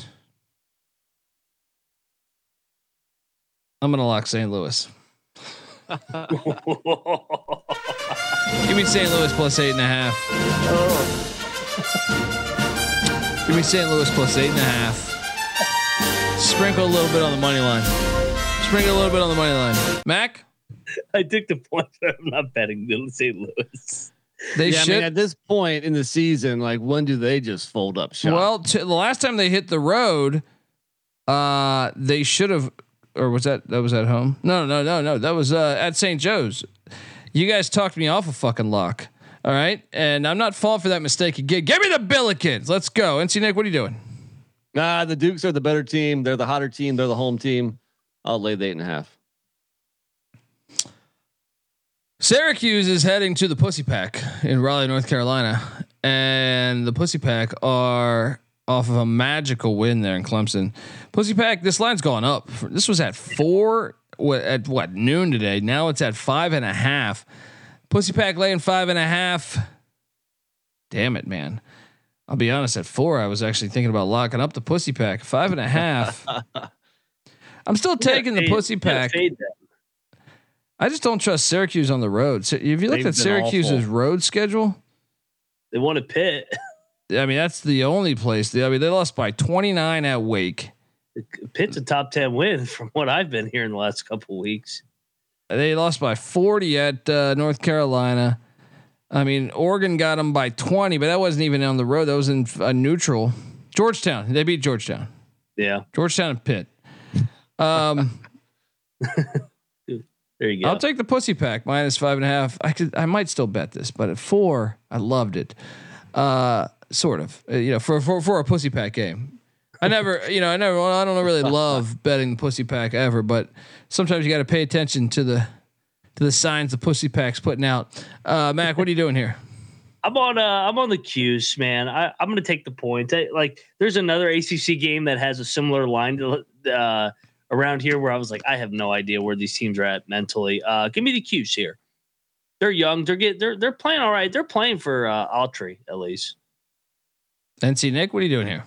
I'm gonna lock St. Louis. Give me St. Louis plus eight and a half. Oh. Give me St. Louis plus eight and a half. Sprinkle a little bit on the money line. Sprinkle a little bit on the money line. Mac, I took the point, but I'm not betting Little St. Louis. they yeah, I should. mean, at this point in the season, like when do they just fold up shop? well, t- the last time they hit the road, uh, they should have. Or was that that was at home? No, no, no, no. That was uh, at St. Joe's. You guys talked me off a fucking lock. All right, and I'm not falling for that mistake again. Give me the Billikens. Let's go. NC Nick, what are you doing? nah, the Dukes are the better team. They're the hotter team. They're the home team. I'll lay the eight and a half. Syracuse is heading to the Pussy Pack in Raleigh, North Carolina, and the Pussy Pack are off of a magical win there in Clemson. Pussy Pack, this line's gone up. This was at four at what noon today. Now it's at five and a half. Pussy Pack laying five and a half. Damn it, man. I'll be honest. At four, I was actually thinking about locking up the Pussy Pack. Five and a half. I'm still taking the Pussy Pack. I just don't trust Syracuse on the road. So, have you look at Syracuse's awful. road schedule? They want to pit. I mean, that's the only place. I mean, they lost by 29 at Wake. Pitt's a top ten win from what I've been hearing the last couple weeks. They lost by 40 at uh, North Carolina. I mean, Oregon got them by 20, but that wasn't even on the road. That was in a neutral. Georgetown. They beat Georgetown. Yeah, Georgetown and Pitt. Um, there you go. I'll take the pussy pack minus five and a half. I could, I might still bet this, but at four, I loved it. Uh, sort of, Uh, you know, for, for, for a pussy pack game. I never, you know, I never, I don't really love betting the pussy pack ever, but sometimes you got to pay attention to the, to the signs the pussy pack's putting out. Uh, Mac, what are you doing here? I'm on. Uh, I'm on the cues, man. I, I'm going to take the point. I, like, there's another ACC game that has a similar line to, uh, around here where I was like, I have no idea where these teams are at mentally. Uh, give me the cues here. They're young. They're get. They're they're playing all right. They're playing for uh, Autry at least. NC Nick, what are you doing here?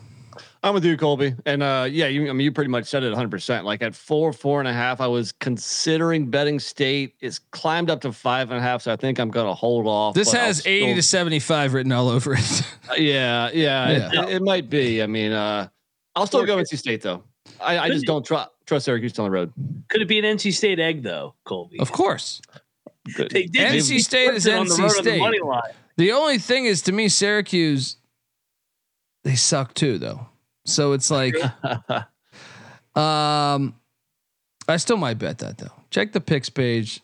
I'm with you, Colby. And uh, yeah, you, I mean, you pretty much said it 100. percent Like at four, four and a half, I was considering betting State. It's climbed up to five and a half, so I think I'm going to hold off. This but I'll has 80 to 75 written all over it. Yeah, yeah, Yeah. It, it might be. I mean, uh, I'll still go NC State though. I, I just don't trust trust Syracuse on the road. Could it be an NC State egg though, Colby? of course. Good. They did NC beat State is Clemson the NC road on the State. money line. The only thing is to me, Syracuse, they suck too, though. So it's like, um, I still might bet that though. Check the picks page.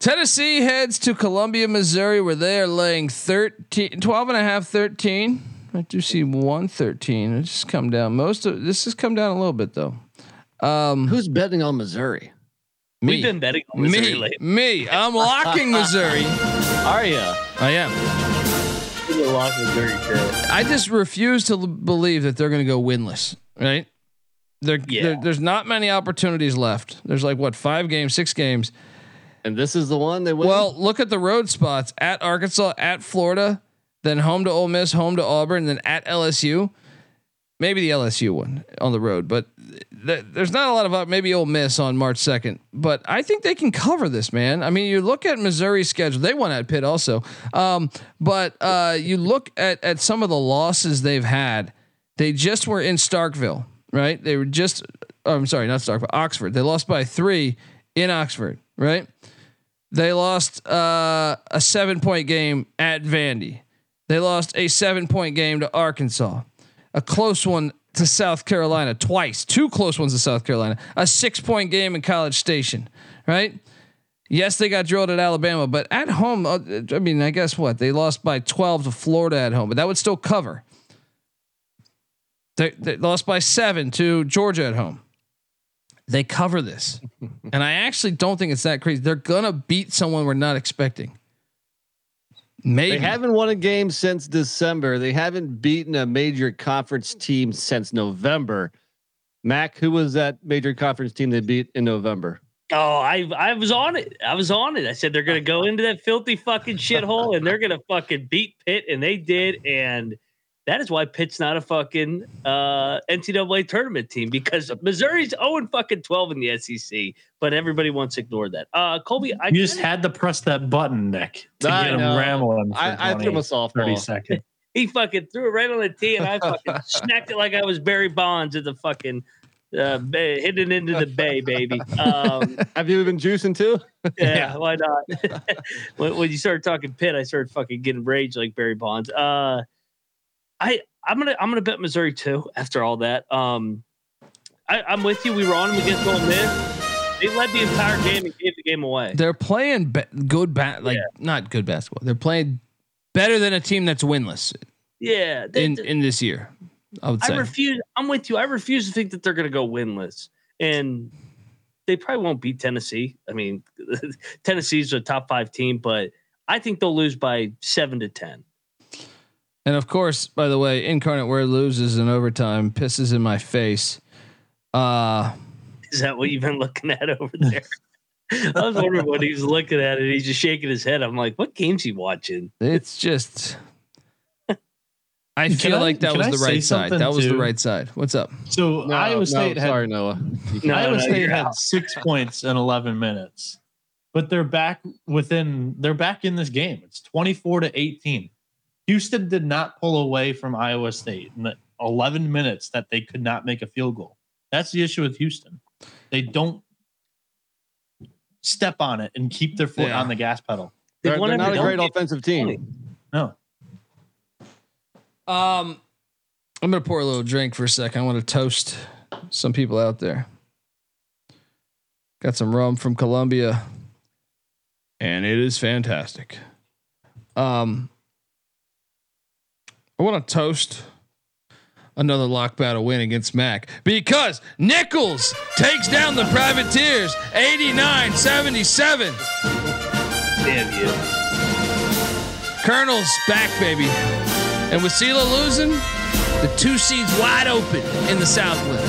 Tennessee heads to Columbia, Missouri, where they are laying 13, 12 and a half, 13. I do see one 13. It's just come down. Most of this has come down a little bit though. Um, Who's betting on Missouri? me, We've been betting on Missouri me, lately. me. I'm locking Missouri. Are you? I am. We've been locking Missouri, too. I just refuse to l- believe that they're going to go winless. Right? There, Yeah. there, there's not many opportunities left. There's like what five games, six games. And this is the one they win. Well, look at the road spots at Arkansas, at Florida, then home to Ole Miss, home to Auburn, then at LSU. Maybe the LSU one on the road, but th- there's not a lot of uh, maybe Ole Miss on March 2nd. But I think they can cover this, man. I mean, you look at Missouri's schedule; they won at Pitt also. Um, but uh, you look at at some of the losses they've had. They just were in Starkville, right? They were just. Oh, I'm sorry, not Starkville, Oxford. They lost by three in Oxford, right? They lost uh, a seven point game at Vandy. They lost a seven point game to Arkansas, a close one to South Carolina twice, two close ones to South Carolina, a six point game in College Station, right? Yes, they got drilled at Alabama, but at home, uh, I mean, I guess what? They lost by 12 to Florida at home, but that would still cover. They, they lost by seven to Georgia at home. They cover this. and I actually don't think it's that crazy. They're going to beat someone we're not expecting. Maybe. They haven't won a game since December. They haven't beaten a major conference team since November. Mac, who was that major conference team they beat in November? Oh, I I was on it. I was on it. I said they're gonna go into that filthy fucking shithole and they're gonna fucking beat Pitt, and they did. And that is why Pitt's not a fucking uh, NCAA tournament team because Missouri's 0 and fucking 12 in the SEC. But everybody wants to ignore that. Uh, Colby, I You just had to press that button, Nick, to I get him rambling. For I, I threw him a 20, 30 seconds. he fucking threw it right on the tee, and I fucking smacked it like I was Barry Bonds at the fucking uh, bay, hitting into the bay, baby. Um, Have you been juicing too? yeah, why not? when, when you started talking Pitt, I started fucking getting rage like Barry Bonds. Uh, I I'm gonna I'm gonna bet Missouri too. After all that, um, I, I'm with you. We were on them against Ole Miss. They led the entire game and gave the game away. They're playing be- good bat, like not good basketball. They're playing better than a team that's winless Yeah, they, in in this year. I would say. I refuse. I'm with you. I refuse to think that they're going to go winless, and they probably won't beat Tennessee. I mean, Tennessee's a top five team, but I think they'll lose by seven to ten. And of course, by the way, Incarnate Word loses in overtime, pisses in my face. Uh Is that what you've been looking at over there? I was wondering what he was looking at, and he's just shaking his head. I'm like, what game's he watching? it's just. I Can feel I- like that was I the right side. something That was the right side. What's up? So No, Iowa no, State had sorry, Noah. No, Iowa no, State you're had out. six points in 11 minutes, but they're back within, they're back in this game. It's 24 to 18. Houston did not pull away from Iowa State in the 11 minutes that they could not make a field goal. That's the issue with Houston. They don't step on it and keep their foot Yeah. on the gas pedal. They've They're, they're not every a great offensive team. No. Um, I'm gonna pour a little drink for a second. I want to toast some people out there. Got some rum from Colombia, and it is fantastic. Um, I want to toast another lock battle win against Mac because Nicholls takes down the Privateers 89 77. Damn you. Colonel's back, baby. And with SELA losing, the two seeds wide open in the Southland.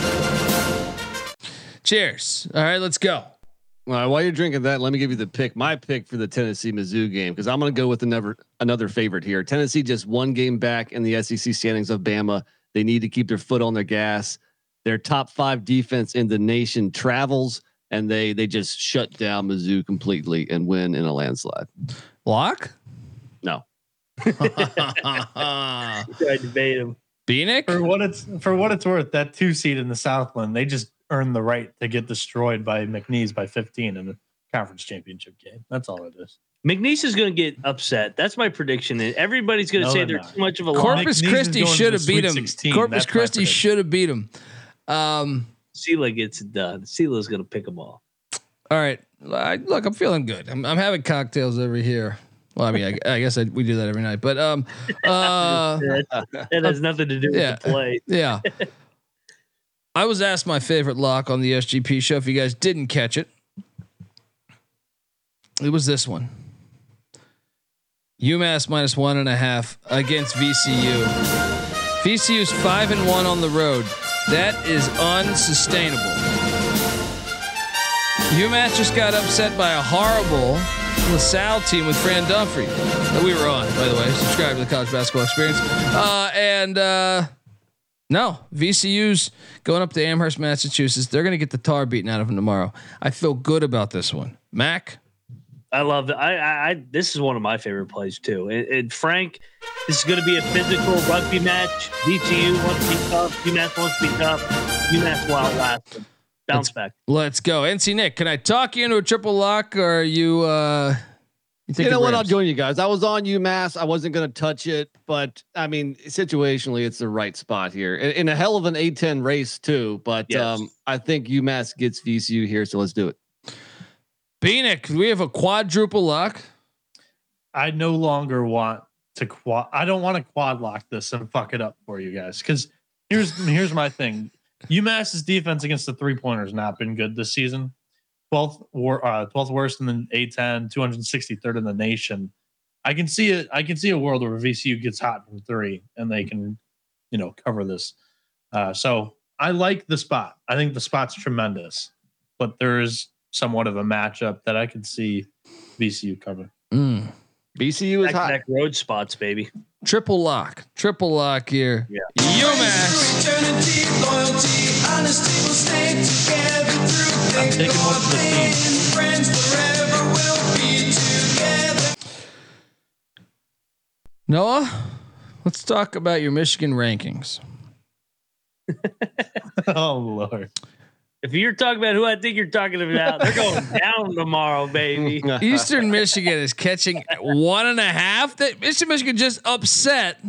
Cheers. All right, let's go. All right, while you're drinking that, let me give you the pick. My pick for the Tennessee Mizzou game because I'm going to go with another another favorite here. Tennessee just one game back in the SEC standings of Bama. They need to keep their foot on their gas. Their top five defense in the nation travels, and they they just shut down Mizzou completely and win in a landslide. Lock? No, I debate him. Bieniek? For what it's for what it's worth, that two seed in the Southland, they just earned the right to get destroyed by McNeese by 15 in the conference championship game. That's all it is. McNeese is going to get upset. That's my prediction. And everybody's going to No, say they're they're too much of a. Corpus McNeese Christi should have beat Sweet him. 16. Corpus That's Christi should have beat him. Um, SELA gets it done. SELA's going to pick them all. all right. I, look, I'm feeling good. I'm, I'm having cocktails over here. Well, I mean, I, I guess I, we do that every night, but um, uh, it has nothing to do with yeah. the play. yeah. I was asked my favorite lock on the SGP show. If you guys didn't catch it, it was this one. UMass minus one and a half against VCU. VCU's five and one on the road. That is unsustainable. UMass just got upset by a horrible LaSalle team with Fran Dunphy that we were on, by the way. Subscribe to the college basketball experience. Uh, and uh, no, VCU's going up to Amherst, Massachusetts. They're going to get the tar beaten out of them tomorrow. I feel good about this one. Mac, I love that. I, I, I, this is one of my favorite plays too. And, and Frank, this is going to be a physical rugby match. VCU wants to be tough. UMass wants to be tough. UMass will outlast them. Bounce let's, back. Let's go. NC Nick, can I talk you into a triple lock or are you, uh, you, you know what? I'll join you guys. I was on UMass. I wasn't going to touch it, but I mean, situationally, it's the right spot here in, in a hell of an A10 race too. But yes. um, I think UMass gets VCU here, so let's do it. Bieniek, we have a quadruple lock. I no longer want to quad. I don't want to quad lock this and fuck it up for you guys. Because here's here's my thing. UMass's defense against the three pointers not been good this season. 12th, uh, 12th worst in the A10, 263rd in the nation. I can see it. I can see a world where VCU gets hot from three and they can, you know, cover this. Uh, so I like the spot. I think the spot's tremendous, but there is somewhat of a matchup that I could see VCU cover. Mm. VCU is hot. road spots, baby. Triple lock, triple lock here. Yeah. UMass. I'm taking one for the team. Noah, let's talk about your Michigan rankings. oh Lord. If you're talking about who I think you're talking about, they're going down tomorrow, baby. Eastern Michigan is catching one and a half. That Eastern Michigan just upset.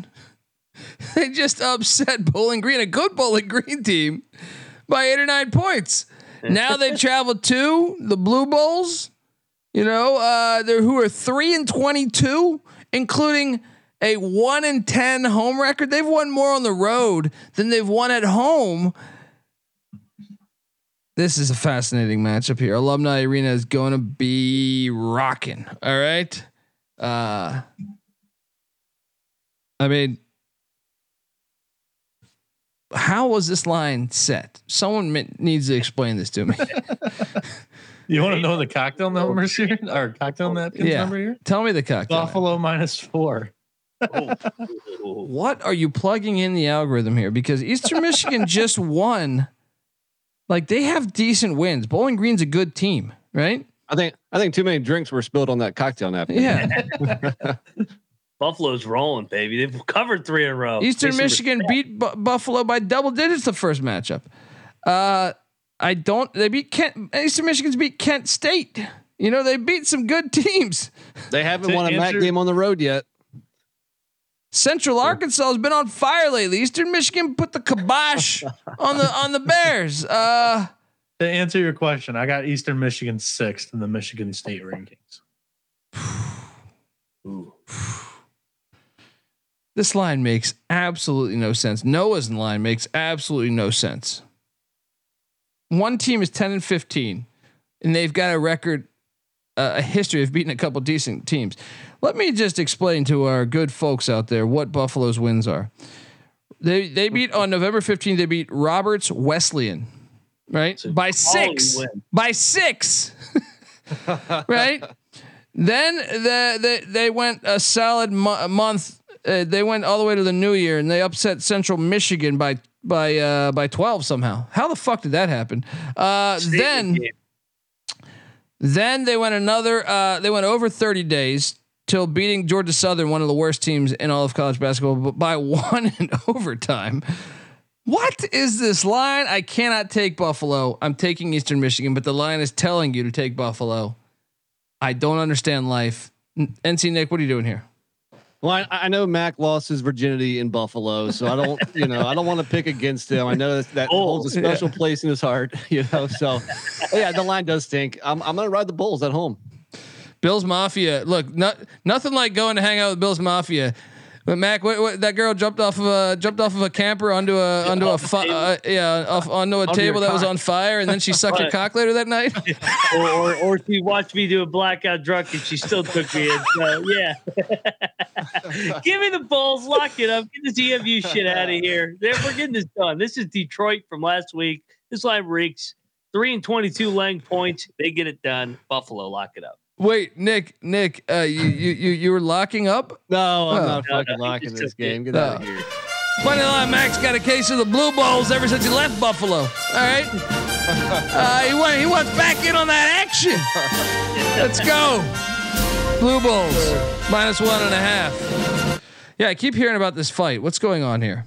They just upset Bowling Green, a good Bowling Green team, by eight or nine points. Now they travel to the Blue Bulls. You know, uh, they're who are three and twenty-two, including a one and ten home record. They've won more on the road than they've won at home. This is a fascinating matchup here. Alumni Arena is going to be rocking. All right. Uh, I mean, how was this line set? Someone needs to explain this to me. you want to know the cocktail numbers here or cocktail napkins yeah. number here? Tell me the cocktail. Buffalo minus four. Oh. what are you plugging in the algorithm here? Because Eastern Michigan just won. Like they have decent wins. Bowling Green's a good team, right? I think I think too many drinks were spilled on that cocktail napkin. Yeah. Buffalo's rolling, baby. They've covered three in a row. Eastern Michigan beat B- Buffalo by double digits the first matchup. Uh, I don't. They beat Kent. Eastern Michigan's beat Kent State. You know they beat some good teams. They haven't won a MAC game on the road yet. Central Arkansas has been on fire lately. Eastern Michigan put the kibosh on the on the Bears. Uh, to answer your question, I got Eastern Michigan sixth in the Michigan State rankings. Ooh. This line makes absolutely no sense. Noah's line makes absolutely no sense. One team is 10 and 15, and they've got a record, uh, a history of beating a couple decent teams. Let me just explain to our good folks out there what Buffalo's wins are. They they beat on November 15th, they beat Roberts Wesleyan, right? By six. By six. right? Then the, the they went a solid mo- month uh, they went all the way to the new year and they upset Central Michigan by by uh, by 12 somehow. How the fuck did that happen? Uh, then then they went another uh, they went over 30 days till beating Georgia Southern, one of the worst teams in all of college basketball, but by one in overtime. What is this line? I cannot take Buffalo. I'm taking Eastern Michigan, but the line is telling you to take Buffalo. I don't understand life. NC Nick, what are you doing here? Well, I, I know Mac lost his virginity in Buffalo, so I don't, you know, I don't want to pick against him. I know that, that holds a special place in his heart, you know. So, yeah, the line does stink. I'm, I'm gonna ride the Bulls at home. Bills Mafia. Look, not, nothing like going to hang out with Bills Mafia. But Mac, what, what, that girl jumped off of a jumped off of a camper onto a onto a fi- uh, yeah off, onto a Onto table that was on fire, and then she sucked your cock later that night. or, or or she watched me do a blackout drunk and she still took me in. So yeah. Give me the balls, lock it up, get this EMU shit out of here. We're getting this done. This is Detroit from last week. This line reeks. Three and twenty-two Lang points. They get it done. Buffalo lock it up. Wait, Nick, Nick, uh, you, you you you were locking up. No, I'm Oh. not No, fucking no, locking this game. Get No. out of here. Funny line, Max got a case of the blue balls ever since he left Buffalo. All right, uh, he went he wants back in on that action. Let's go, blue balls minus one and a half. Yeah, I keep hearing about this fight. What's going on here?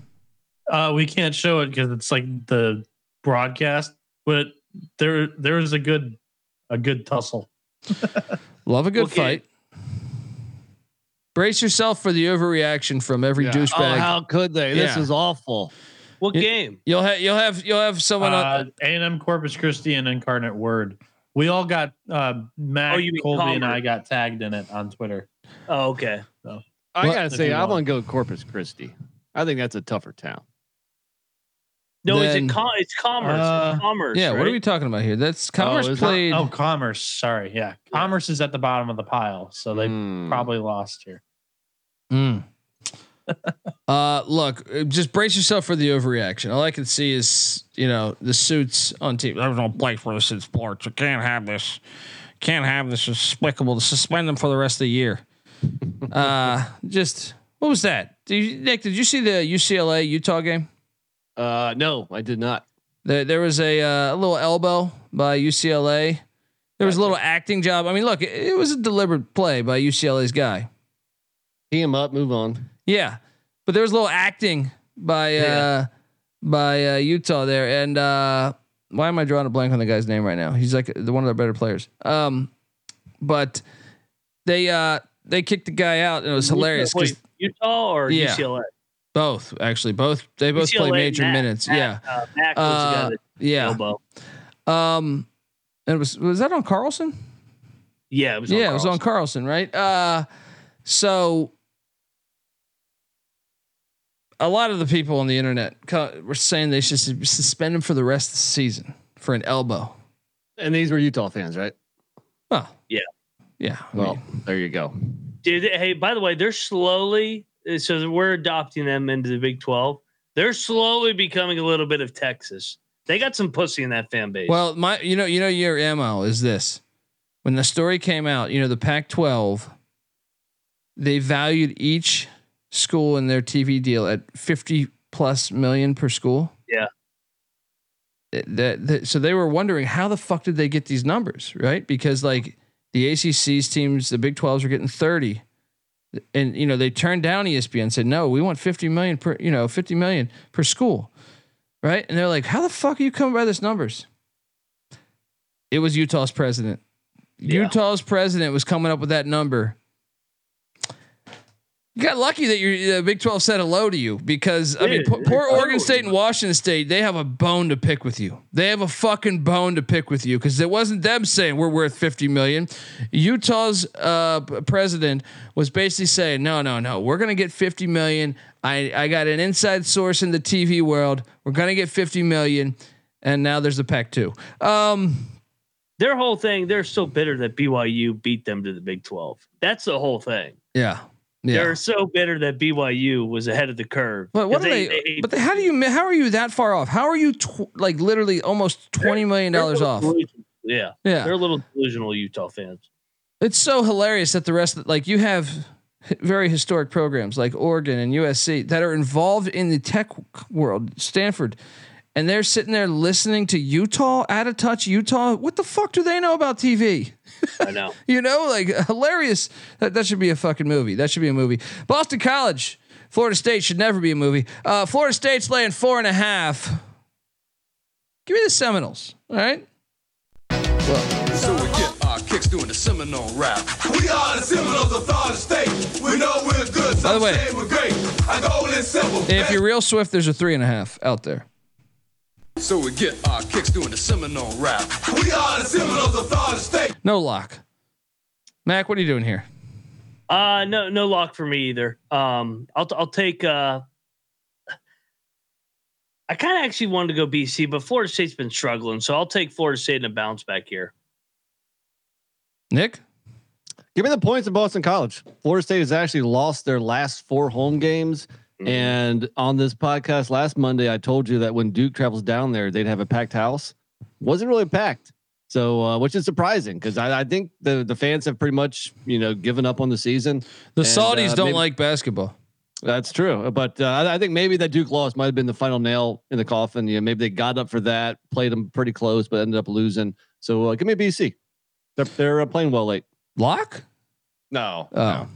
Uh, we can't show it because it's like the broadcast, but there there is a good a good tussle. Love a good Okay. fight. Brace yourself for the overreaction from every Yeah. douchebag. Oh, how could they? This is awful. What Yeah. game? you'll have you'll have you'll have someone Uh, on. A&M Corpus Christi and Incarnate Word. We all got uh, Mac, Oh, you mean Colby, and I got tagged in it on Twitter. Oh, okay. I gotta say, I want. want to go Corpus Christi. I think that's a tougher town. No, is Then- it com- it's commerce. Uh, commerce. Yeah, what are we talking about here? That's Commerce is it? played. Oh, Commerce. Sorry, yeah, Commerce is at the bottom of the pile, so they Hmm. probably lost here. Mm. uh, look, uh, just brace yourself for the overreaction. All I can see is, you know, the suits on team. There's no place for this in sports. You can't have this. Can't have this. It's despicable to suspend them for the rest of the year. uh, just what was that? Did you, Nick? Did you see the UCLA Utah game? Uh, no, I did not. There, there was a, uh, a little elbow by UCLA. There was a little acting job. I mean, look, it, it was a deliberate play by UCLA's guy. Tee him up. Move on. Yeah, but there was a little acting by uh Yeah. by uh, Utah there, and uh, why am I drawing a blank on the guy's name right now? He's like the one of their better players. Um, but they uh they kicked the guy out, and it was hilarious Wait, Utah or Yeah. UCLA? Both actually both they both play major Mac- minutes. Mac, yeah, Uh, Mac was uh, yeah. elbow. Um, and it was was that on Carlson? Yeah, it was. On yeah, it was on Carlson, right? Uh, so a lot of the people on the internet were saying they should suspend him for the rest of the season for an elbow. And these were Utah fans, right? Oh, Yeah. yeah. I Well, mean, there you go. Dude, hey, by the way, they're slowly. So we're adopting them into the Big Twelve. They're slowly becoming a little bit of Texas. They got some pussy in that fan base. well, my you know you know your ammo is this. When the story came out, you know the Pac-12, they valued each school in their TV deal at fifty plus million per school. Yeah. that, that so they were wondering how the fuck did they get these numbers right because like the ACC's teams the Big 12s were getting 30 and you know they turned down ESPN and said no we want 50 million per you know 50 million per school. Right? And they're like how the fuck are you coming by this numbers? It was Utah's president. Yeah. Utah's president was coming up with that number you got lucky that your uh, Big 12 said hello to you because I mean, po- poor. Oregon State and Washington State, they have a bone to pick with you. They have a fucking bone to pick with you because it wasn't them saying we're worth 50 million. Utah's uh, president was basically saying, no, no, no, we're going to get 50 million. I, I got an inside source in the TV world. We're going to get 50 million. And now there's the pack two. Um, their whole thing, they're so bitter that BYU beat them to the Big Twelve. That's the whole thing. yeah. Yeah. They're so bitter that BYU was ahead of the curve. But what are they? but they, how do you? How are you that far off? How are you tw- like literally almost twenty million dollars off? Yeah, Yeah, they're a little delusional Utah fans. it's so hilarious that the rest of like you have very historic programs like Oregon and USC that are involved in the tech world, Stanford, and they're sitting there listening to Utah, out of touch Utah. What the fuck do they know about TV? I know. You know, like hilarious. That, that should be a fucking movie. That should be a movie. Boston College, Florida State should never be a movie. Uh, Florida State's laying four and a half. Give me the Seminoles. All right. Well. So we get our kicks doing the Seminole rap. We are the Seminoles of Florida State. We know we're good. By the way- we're great. Our goal is simple. If you're real swift, there's a three and a half out there. So we get our kicks doing the Seminole rap. We are the Seminoles of Florida State. No lock. Mac, what are you doing here? Uh no no lock for me either. Um I'll I'll take uh I kind of actually wanted to go BC, but Florida State's been struggling, so I'll take Florida State in a bounce back here. Nick? Give me the points in Boston College. Florida State has actually lost their last four home games. And on this podcast last Monday, I told you that when Duke travels down there, they'd have a packed house. Wasn't really packed. So, uh, which is surprising because I, I think the the fans have pretty much you know given up on the season. The And, Saudis uh, don't maybe- like basketball. That's true, but uh, I, I think maybe that Duke loss might have been the final nail in the coffin. You know, maybe they got up for that, played them pretty close, but ended up losing. So, uh, give me a BC. They're they're uh, playing well late. Lock? No, Oh.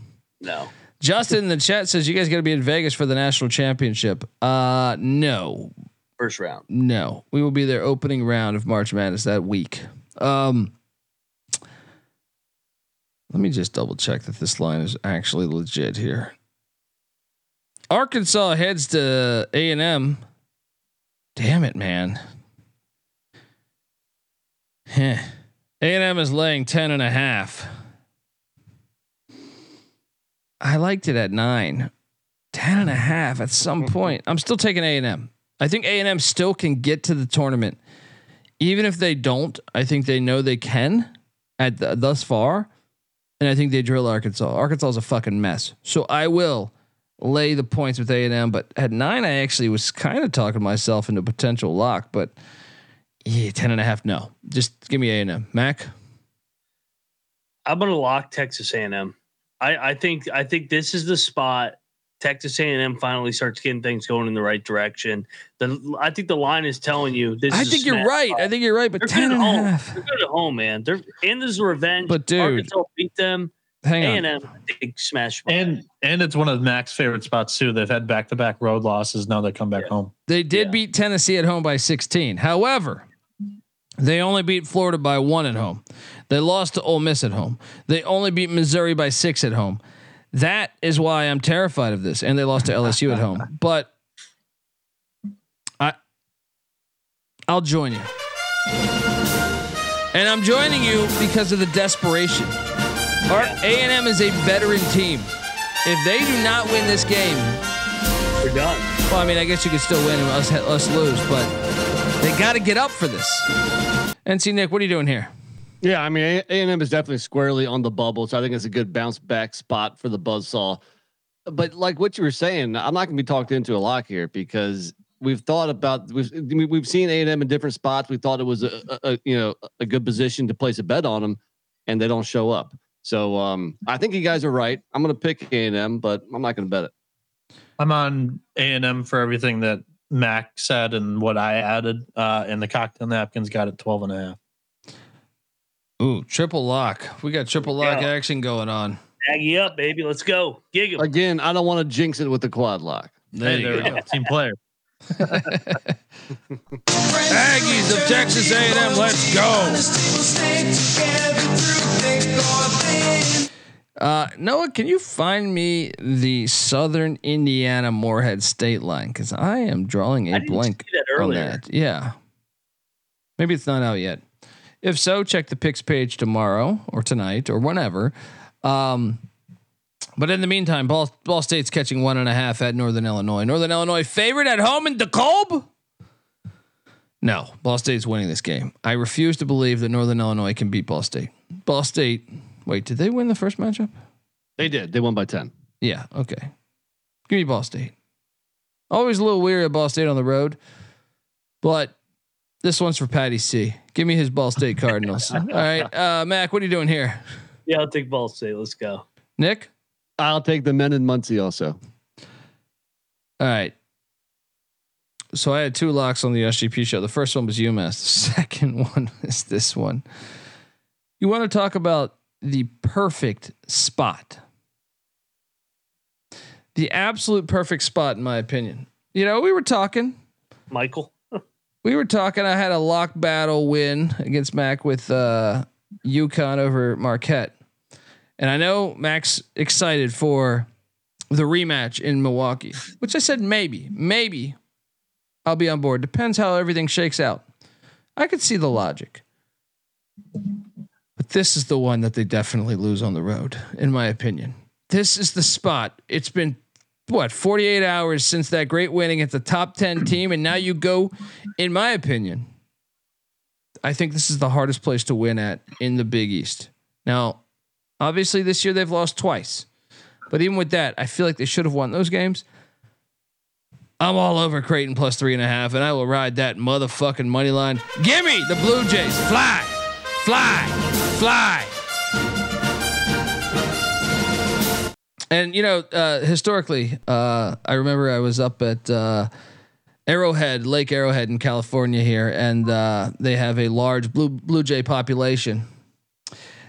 No. Justin in the chat says you guys got to be in Vegas for the national championship. Uh, no, First round. no, we will be there opening round of March Madness that week. Um, let me just double check that this line is actually legit here. Arkansas heads to A and M. Damn it, man. A and M is laying 10 and a half. I liked it at nine. 10 and a mm-hmm. half at some mm-hmm. point. I'm still taking A&M. I think A&M still can get to the tournament. Even if they don't, I think they know they can at the, thus far. And I think they drill Arkansas. Arkansas is a fucking mess. So I will lay the points with A&M, but at 9 I actually was kind of talking myself into potential lock, but yeah, 10 and a half no. Just give me A&M. Mac? I'm gonna lock Texas A&M. I, I think I think this is the spot. Texas A&M finally starts getting things going in the right direction. The I think the line is telling you this. I is think you're right. spot. I think you're right, but They're 10 good and at a home. half. They're good at home, man. They're and this is revenge. But dude, Arkansas beat them. Hang on. A&M, I think smash. spot. And and it's one of Mac's favorite spots too. They've had back to back road losses. Now they come back home. They did beat Tennessee at home by 16. However, they only beat Florida by one at home. They lost to Ole Miss at home. They only beat Missouri by six at home. That is why I'm terrified of this. And they lost to LSU at home. But I I'll join you. And I'm joining you because of the desperation. Our A&M is a veteran team. If they do not win this game, We're done. well, I mean, I guess you could still win and us us lose, but they got to get up for this. NC Nick, what are you doing here? Yeah, I mean A and M is definitely squarely on the bubble, so I think it's a good bounce back spot for the buzzsaw. But like what you were saying, I'm not going to be talked into a lock here because we've thought about we've we've seen A and M in different spots. We thought it was a, a, a you know a good position to place a bet on them, and they don't show up. So um, I think you guys are right. I'm going to pick A and M, but I'm not going to bet it. I'm on A and M for everything that Mac said and what I added. Uh, and the cocktail napkins got it 12 and a half. Ooh, triple lock. We got triple lock Yeah. action going on. Aggie up, baby. Let's go. Gig 'em. Again, I don't want to jinx it with the quad lock. There Hey, you there go. we go. Team player. Aggies of Texas A&M, let's go. Uh, Noah, can you find me the Southern Indiana Morehead State line? Because I am drawing I a didn't blank that on that. Yeah, maybe it's not out yet. If so, check the picks page tomorrow or tonight or whenever. Um, but in the meantime, Ball, Ball State's catching one and a half at Northern Illinois. Northern Illinois favorite at home in DeKalb. No, Ball State's winning this game. I refuse to believe that Northern Illinois can beat Ball State. Ball State. Wait, did they win the first matchup? They did. They won by ten. Yeah. Okay. Give me Ball State. Always a little weary of Ball State on the road, but this one's for Patty C. Give me his Ball State Cardinals. All right, uh, Mac, what are you doing here? Yeah, I'll take Ball State. Let's go. Nick. I'll take the men in Muncie also. All right. So I had two locks on the SGP show. The first one was UMass. The second one is this one. You want to talk about the perfect spot? The absolute perfect spot, in my opinion. You know, we were talking. Michael. We were talking. I had a lock battle win against Mac with uh, UConn over Marquette. And I know Max excited for the rematch in Milwaukee, which I said maybe, maybe I'll be on board. Depends how everything shakes out. I could see the logic. This is the one that they definitely lose on the road, in my opinion. This is the spot. It's been what 48 hours since that great winning at the top 10 team and now you go in my opinion I think this is the hardest place to win at in the Big East. Now, obviously this year they've lost twice. But even with that, I feel like they should have won those games. I'm all over Creighton plus three and a half, and I will ride that motherfucking money line. Give me the Blue Jays. Fly, fly, fly. And you know, uh, historically, uh, I remember I was up at uh, Arrowhead, Lake Arrowhead in California here, and uh, they have a large blue blue jay population.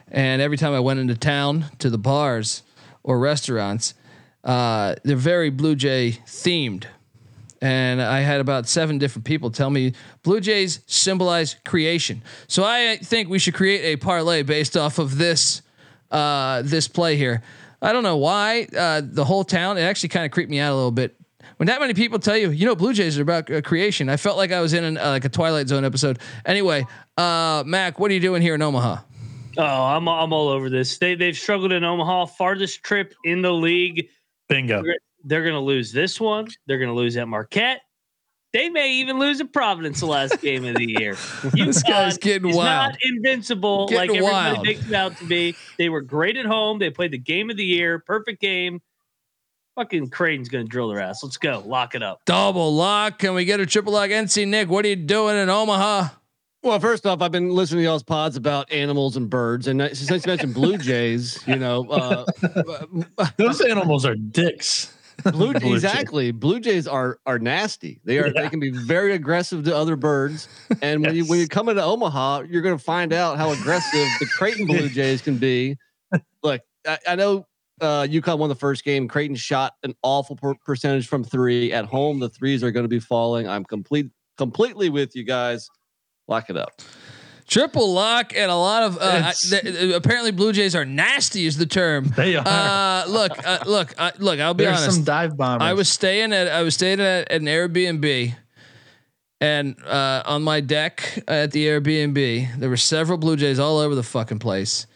And every time I went into town to the bars or restaurants, uh, they're very blue jay themed. And I had about seven different people tell me Blue Jays symbolize creation. So I think we should create a parlay based off of this uh, this play here. I don't know why uh, the whole town. It actually kind of creeped me out a little bit when that many people tell you, you know, Blue Jays are about uh, creation. I felt like I was in an, uh, like a Twilight Zone episode. Anyway, uh, Mac, what are you doing here in Omaha? Oh, I'm I'm all over this. They they've struggled in Omaha. Farthest trip in the league. Bingo. They're, they're going to lose this one. They're going to lose at Marquette. They may even lose at Providence the last game of the year. this guy's getting is wild. Not invincible Getting like everybody wild. makes it out to be. They were great at home. They played the game of the year. Perfect game. Fucking Creighton's going to drill their ass. Let's go. Lock it up. Double lock. Can we get a triple lock? NC Nick, what are you doing in Omaha? Well, first off, I've been listening to y'all's pods about animals and birds, and I- since you mentioned blue jays, you know, uh, Those animals are dicks. blue, Blue jay. exactly. Blue jays are are nasty. They are. Yeah. They can be very aggressive to other birds, and when you when you come into Omaha, you're going to find out how aggressive the Creighton Blue Jays can be. Look, I, I know uh, UConn won the first game. Creighton shot an awful per- percentage from three at home. The threes are going to be falling. I'm complete completely with you guys. Lock it up. Triple lock and a lot of uh, th- apparently Blue Jays are nasty is the term. They are. Uh, look, uh, look, uh, look. I'll be There's honest. some dive bombers. I was staying at I was staying at an Airbnb, and uh, on my deck at the Airbnb, there were several Blue Jays all over the fucking place.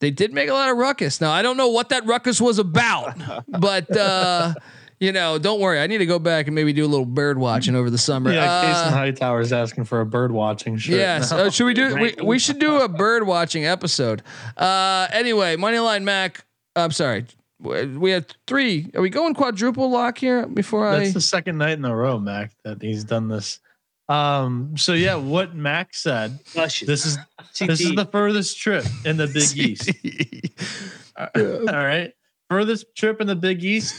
They did make a lot of ruckus. Now I don't know what that ruckus was about, but uh, you know, don't worry. I need to go back and maybe do a little bird watching over the summer. Yeah, Uh, Casey Hightower's asking for a bird watching shirt. Yes. now. Uh, should we do? We, we should do a bird watching episode. Uh, anyway, Moneyline Mac. I'm sorry. We we have three. Are we going quadruple lock here before I? That's the second night in a row, Mac, that he's done this. Um, so yeah, what Mac said. This is this is the furthest trip in the Big East. All right. Furthest trip in the Big East.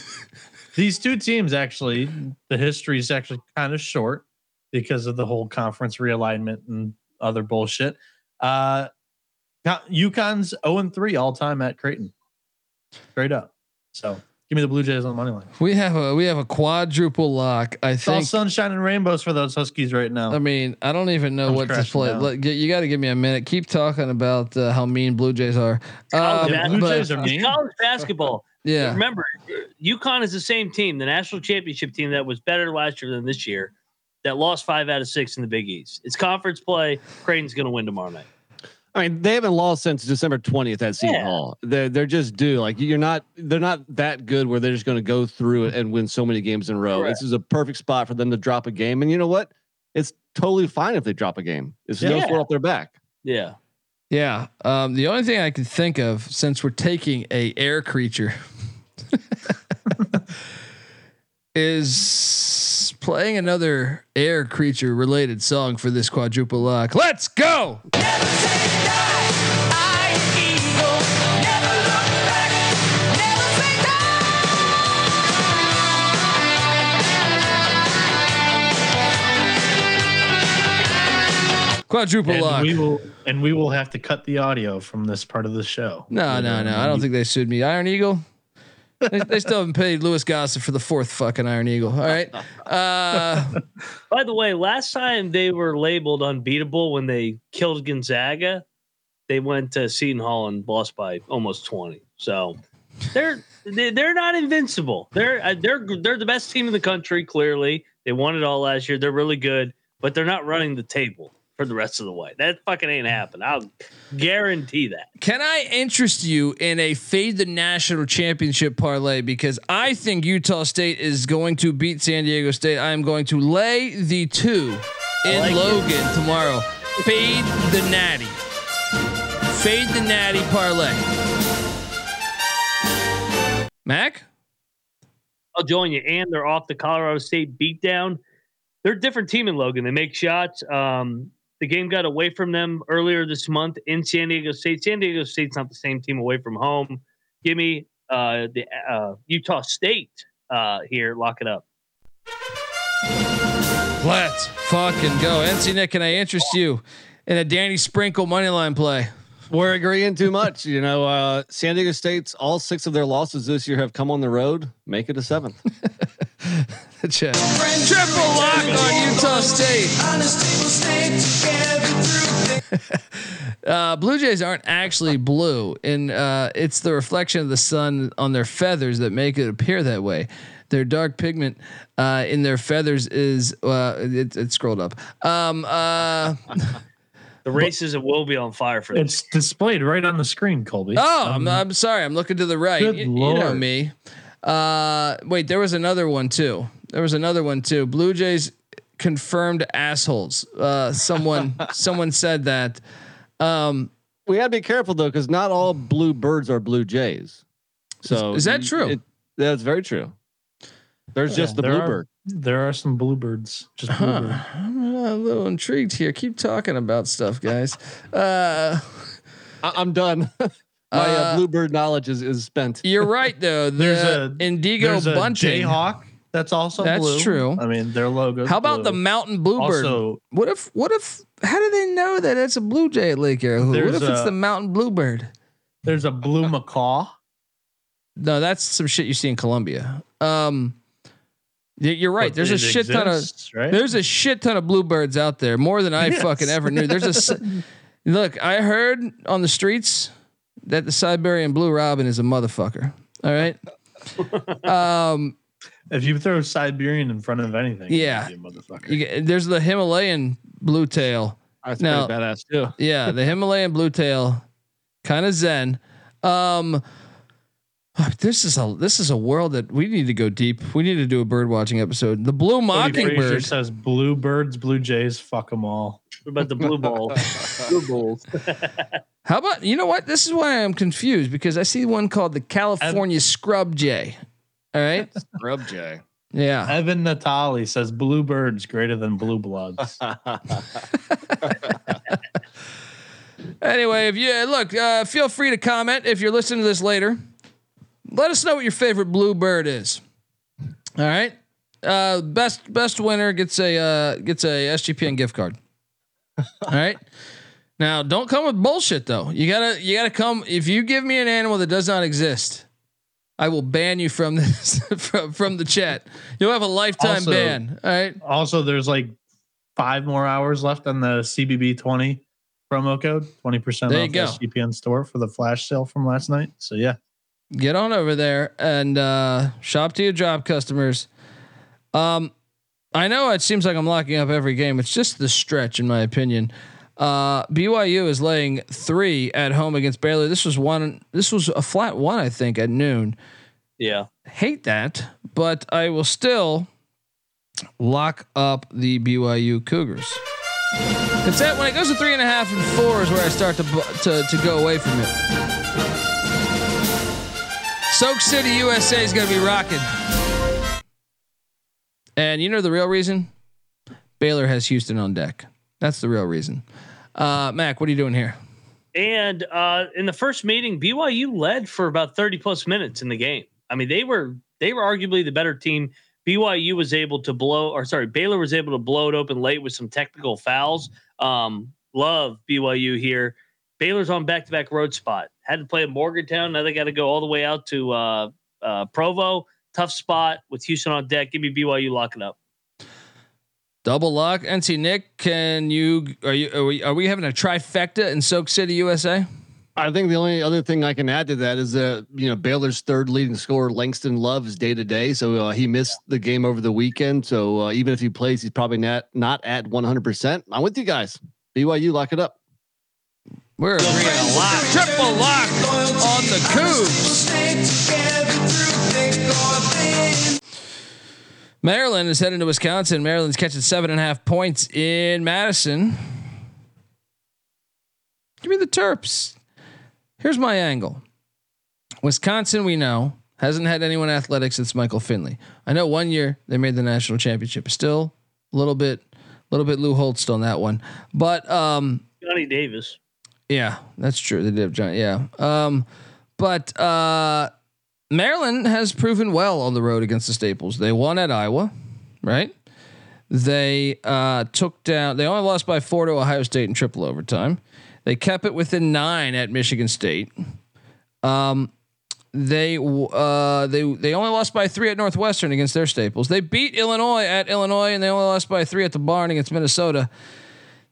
These two teams actually, the history is actually kind of short because of the whole conference realignment and other bullshit. Uh UConn's 0 and 3 all time at Creighton. Straight up. So give me the Blue Jays on the money line. We have a we have a quadruple lock. I It's all sunshine and rainbows for those Huskies right now. I mean, I don't even know I'm what to play. Let- You got to give me a minute. Keep talking about uh, how mean Blue Jays are. College, Um, Blue but- Jays are mean. college basketball. Yeah. Remember, UConn is the same team, the national championship team that was better last year than this year, that lost five out of six in the Big East. It's conference play. Creighton's going to win tomorrow night. I mean, they haven't lost since December 20th at Seton Yeah. Hall. They're they're just due. Like you're not they're not that good where they're just going to go through it and win so many games in a row. Correct. This is a perfect spot for them to drop a game. And you know what? It's totally fine if they drop a game. It's no Yeah. sweat off their back. Yeah. Yeah. Um, the only thing I can think of, since we're taking a air creature, is playing another air creature related song for this quadruple lock. Let's go. Quadruple and lock. we will and we will have to cut the audio from this part of the show. No, no, no. I don't think they sued me. Iron Eagle. they, they still haven't paid Louis Gossett for the fourth fucking Iron Eagle. All right. Uh, By the way, last time they were labeled unbeatable when they killed Gonzaga, they went to Seton Hall and lost by almost 20. So they're they- they're not invincible. They're uh, they're they're the best team in the country. Clearly, they won it all last year. They're really good, but they're not running the table for the rest of the way. That fucking ain't happening. I'll guarantee that. Can I interest you in a fade the national championship parlay? Because I think Utah State is going to beat San Diego State. I am going to lay the two in like it. Logan tomorrow. Fade the natty. Fade the natty parlay. Mac? I'll join you. And they're off the Colorado State beatdown. They're a different team in Logan. They make shots. Um, the game got away from them earlier this month in San Diego State. San Diego State's not the same team away from home. Give me uh, the uh, Utah State uh, here. Lock it up. Let's fucking go. NC Nick, can I interest you in a Danny Sprinkle money line play? We're agreeing too much. You know, uh, San Diego State's all six of their losses this year have come on the road. Make it a seventh. Check. Triple lock on Utah State. Uh, Blue Jays aren't actually blue, and uh, it's the reflection of the sun on their feathers that make it appear that way. Their dark pigment uh, in their feathers is uh, it, it scrolled up. Um, uh, The races will be on fire for them. It's displayed right on the screen, Colby. oh, I'm, Um, I'm sorry. I'm looking to the right. Good You, you know Lord. me. Uh, wait, there was another one too. There was another one too. Blue Jays confirmed assholes. Uh, someone someone said that. Um, we got to be careful though, because not all blue birds are blue jays. So Is that true? It, that's very true. There's just the there are- bluebird. There are some bluebirds. Just Huh. I'm a little intrigued here. Keep talking about stuff, guys. Uh, I, I'm done. My uh, Uh, bluebird knowledge is, is spent. you're right though. The There's a indigo there's a bunting. Jayhawk that's also That's blue. true. I mean, their logo. How about the mountain bluebird? Also, what if? What if? How do they know that it's a blue jay at Lake Arrowhead? What if it's the mountain bluebird? there's a blue macaw. No, that's some shit you see in Colombia. Um, you're right. But There's a it shit ton of right? There's a shit ton of bluebirds out there, more than I Yes. fucking ever knew. There's a look. I heard on the streets that the Siberian blue robin is a motherfucker. All right. Um, If you throw Siberian in front of anything, Yeah. you'd be a motherfucker. get, there's the Himalayan blue tail. That's Now- pretty badass too. Yeah, the Himalayan blue tail, kind of zen. Um, this is a this is a world that we need to go deep. We need to do a bird watching episode. The blue mockingbird. says blue birds, blue jays, fuck them all. What about the blue ball? blue balls. How about you know what? This is why I'm confused because I see one called the California scrub jay. All right. Rub Jay. Yeah. Evan Natali says bluebirds greater than blue bloods. Anyway, if you look, uh, feel free to comment if you're listening to this later. Let us know what your favorite blue bird is. All right. Uh, best best winner gets a uh, gets a SGPN gift card. All right. Now, don't come with bullshit though. You gotta you gotta come. If you give me an animal that does not exist, I will ban you from this from from the chat. You'll have a lifetime Also- ban. All right. also, there's like five more hours left on the CBB 20 promo code, 20% There off go. the CPN store for the flash sale from last night. So, yeah. get on over there and uh, shop to your job customers. Um, I know it seems like I'm locking up every game. It's just the stretch, in my opinion. Uh, BYU is laying three at home against Baylor. This was one. This was a flat one, I think, at noon. Yeah. Hate that, but I will still lock up the BYU Cougars. It's that when it goes to three and a half and four is where I start to to to go away from it. Soak City, USA is going to be rocking. And you know the real reason? Baylor has Houston on deck. That's the real reason. Uh, Mac, what are you doing here? And uh, in the first meeting, BYU led for about 30 plus minutes in the game. I mean, they were they were arguably the better team. BYU was able to blow, or sorry, Baylor was able to blow it open late with some technical fouls. Um, love BYU here. Baylor's on back to back road spot. Had to play at Morgantown. Now they got to go all the way out to uh, uh, Provo. Tough spot with Houston on deck. Give me BYU locking up. Double lock. NC Nick, can you are you are we, are we having a trifecta in Soak City, USA? I think the only other thing I can add to that is that you know Baylor's third leading scorer, Langston Love, is day to day, so uh, he missed the game over the weekend. So uh, even if he plays, he's probably not not at one hundred percent. I'm with you guys. BYU, lock it up. We're agreeing a lot. Triple lock on the Cougs. Maryland is heading to Wisconsin. Maryland's catching seven and a half points in Madison. Give me the Terps. Here's my angle. Wisconsin, we know, hasn't had anyone athletic since Michael Finley. I know one year they made the national championship. Still a little bit, a little bit Lou Holtz on that one. But um, Johnny Davis. Yeah, that's true. They did have Johnny. Yeah. Um, but uh, Maryland has proven well on the road against the Staples. They won at Iowa, right? They uh, took down. They only lost by four to Ohio State in triple overtime. They kept it within nine at Michigan State. Um, they uh, they they only lost by three at Northwestern against their Staples. They beat Illinois at Illinois, and they only lost by three at the Barn against Minnesota.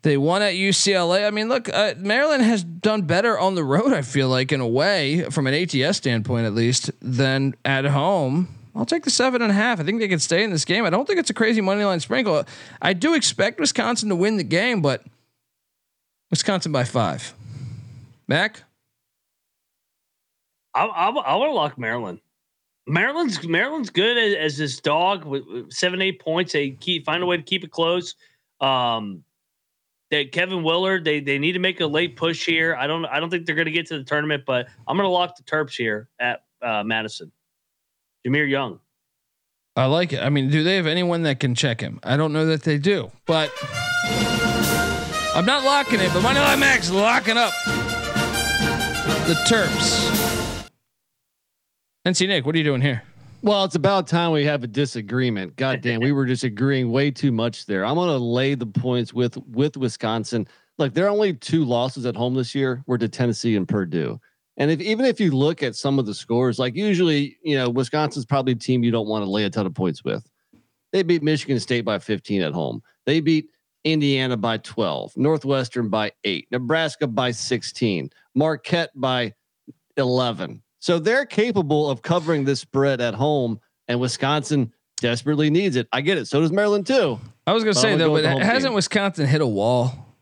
They won at UCLA. I mean, look, uh, Maryland has done better on the road. I feel like in a way, from an ATS standpoint at least, than at home. I'll take the seven and a half. I think they can stay in this game. I don't think it's a crazy money line sprinkle. I do expect Wisconsin to win the game, but Wisconsin by five. Mac, I I, I want to lock Maryland. Maryland's Maryland's good as, as this dog with, seven eight points. They keep find a way to keep it close. Um, that Kevin Willard, they they need to make a late push here. I don't I don't think they're going to get to the tournament, but I'm going to lock the Terps here at uh, Madison. Jahmir Young. I like it. I mean, do they have anyone that can check him? I don't know that they do, but I'm not locking it. But Moneyline Max locking up the Terps. NC Nick, what are you doing here? Well, it's about time we have a disagreement. God damn, we were disagreeing way too much there. I'm gonna lay the points with with Wisconsin. Look, there are only two losses at home this year. We're to Tennessee and Purdue. And if even if you look at some of the scores, like usually, you know, Wisconsin's probably a team you don't want to lay a ton of points with. They beat Michigan State by 15 at home. They beat Indiana by 12, Northwestern by 8, Nebraska by 16, Marquette by 11. So they're capable of covering this spread at home, and Wisconsin desperately needs it. I get it. So does Maryland too. I was going to But say I'm though, go but hasn't team. Wisconsin hit a wall?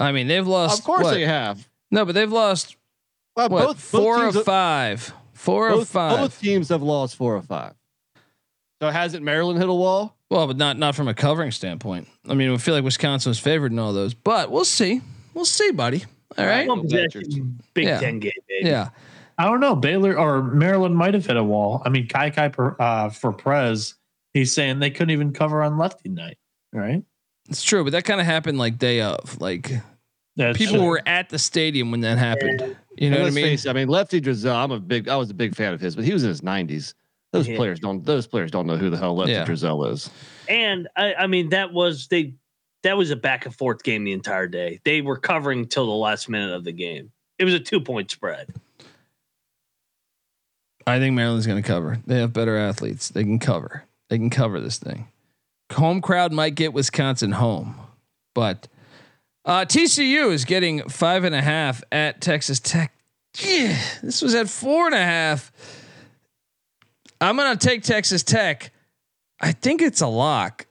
I mean, they've lost. Of course what? they have. No, but they've lost Well, what, both four both of five. Four both, of five. Both teams have lost four of five. So hasn't Maryland hit a wall? Well, but not not from a covering standpoint. I mean, I feel like Wisconsin was favored in all those, but we'll see. We'll see, buddy. All right. Big Yeah. Ten game, baby. Yeah. I don't know. Baylor or Maryland might have hit a wall. I mean, Kai Kai per, uh, for Prez, he's saying they couldn't even cover on lefty night, right? It's true, but that kind of happened like day of. Like That's people true. were at the stadium when that happened. You know what I mean? face I mean, Lefty Driesell. I'm a big. I was a big fan of his, but he was in his 90s. Those Yeah. players don't. Those players don't know who the hell Lefty Yeah. Drizel is. And I, I mean, that was they. That was a back and forth game the entire day. They were covering till the last minute of the game. It was a two point spread. I think Maryland's going to cover. They have better athletes. They can cover. They can cover this thing. Home crowd might get Wisconsin home, but uh, TCU is getting five and a half at Texas Tech. Yeah, this was at four and a half. I'm going to take Texas Tech. I think it's a lock.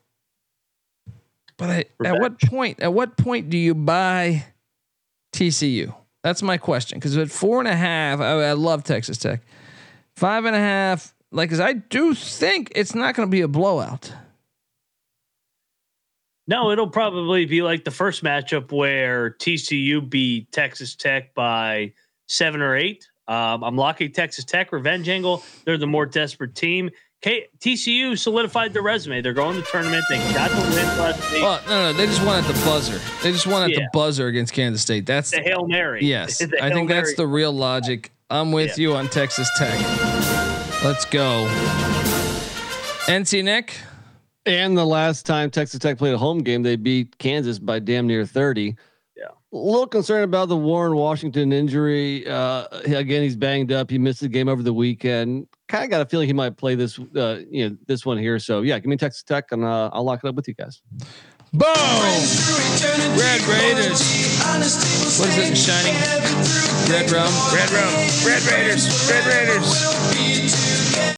But I, at what point? At what point do you buy TCU? That's my question. Because at four and a half, I, I love Texas Tech. Five and a half, like, because I do think it's not going to be a blowout. No, it'll probably be like the first matchup where TCU beat Texas Tech by seven or eight. Um, I'm locking Texas Tech revenge angle. They're the more desperate team. K- TCU solidified their resume. They're going to the tournament. They got the win last week. Well, no, no, they just won at the buzzer. They just won at the buzzer against Kansas State. That's the hail mary. yes. The I Hail think that's the real logic. I'm with you on Texas Tech. Let's go. NC Nick. And the last time Texas Tech played a home game, they beat Kansas by damn near 30. Yeah. A little concerned about the Warren Washington injury. Uh, again, he's banged up. He missed the game over the weekend. Kind of got a feeling he might play this, uh, you know, this one here. So yeah, give me Texas Tech, and uh, I'll lock it up with you guys. Boom! Red Raiders. What is it in Shining? Red Rum. Red Rum. Red Raiders. Red Raiders.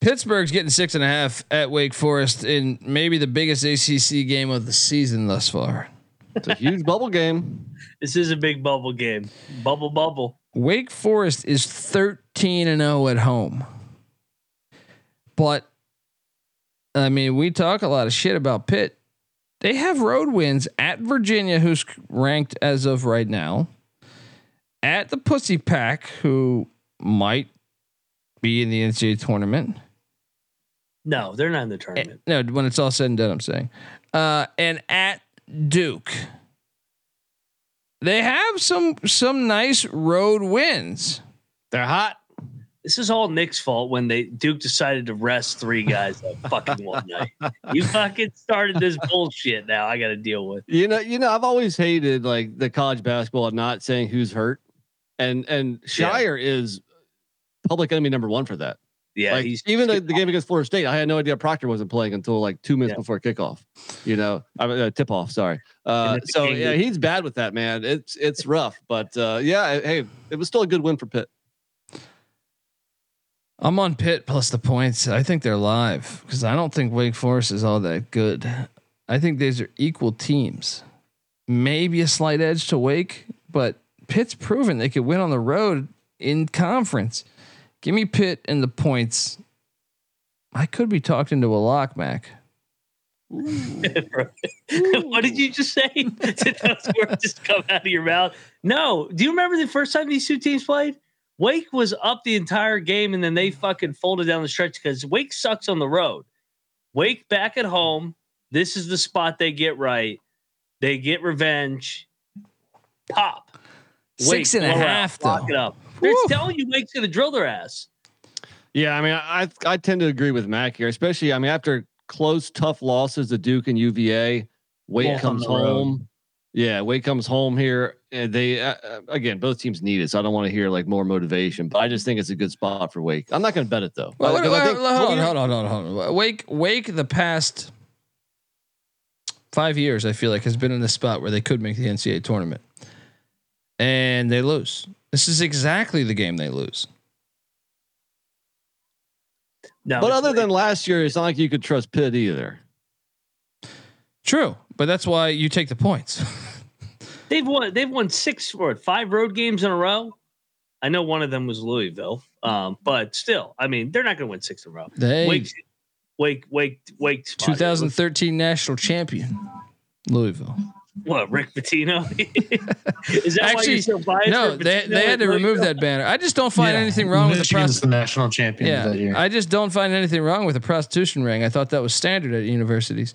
Pittsburgh's getting six and a half at Wake Forest in maybe the biggest ACC game of the season thus far. It's a huge bubble game. This is a big bubble game. Bubble, bubble. Wake Forest is 13 and 0 at home. But I mean, we talk a lot of shit about Pitt. They have road wins at Virginia, who's ranked as of right now, at the Pussy Pack, who might be in the NCAA tournament. No, they're not in the tournament. No, when it's all said and done, I'm saying. Uh, and at Duke. They have some some nice road wins. They're hot. This is all Nick's fault when they Duke decided to rest three guys that fucking one night. You fucking started this bullshit. Now I got to deal with. You know, you know, I've always hated like the college basketball of not saying who's hurt, and and Scheyer is public enemy number one for that. Yeah, like he's even the, the game against Florida State, I had no idea Proctor wasn't playing until like two minutes Yeah. before kickoff. You know, I mean, uh, tip off. Sorry. Uh, so yeah, he's bad with that man. It's it's rough, but uh, yeah, hey, it was still a good win for Pitt. I'm on Pitt plus the points. I think they're live because I don't think Wake Forest is all that good. I think these are equal teams. Maybe a slight edge to Wake, but Pitt's proven they could win on the road in conference. Give me Pitt and the points. I could be talked into a lock, Mac. what did you just say? Did those words just come out of your mouth? No. Do you remember the first time these two teams played? Wake was up the entire game and then they fucking folded down the stretch because Wake sucks on the road. Wake back at home. This is the spot they get right. They get revenge. Pop. Six and a out, half, Lock it up. They're telling you Wake's going to drill their ass. Yeah, I mean, I I tend to agree with Mac here, especially I mean after close, tough losses to Duke and UVA, Wake Both comes home. road. Home. Yeah, Wake comes home here, and they uh, uh, again both teams need it, so I don't want to hear like more motivation, but I just think it's a good spot for Wake. I'm not going to bet it though. Well, wait, 'cause I wait, think- wait, hold on, hold on, hold on, hold on. Wake, Wake, the past five years, I feel like has been in the spot where they could make the NCAA tournament, and they lose. This is exactly the game they lose. No, But other than last year, it's not like you could trust Pitt either. True, but that's why you take the points. They've won. They've won six or five road games in a row. I know one of them was Louisville, um, but still, I mean, they're not going to win six in a row. They Wake, Wake, Wake, Wake. 2013 national champion, Louisville. What Rick Pitino? Is that why Actually, you're so biased? no, they they had to remove that banner. I just don't find Yeah, anything wrong with the Michigan's the national champion Yeah, that year. I just don't find anything wrong with a prostitution ring. I thought that was standard at universities.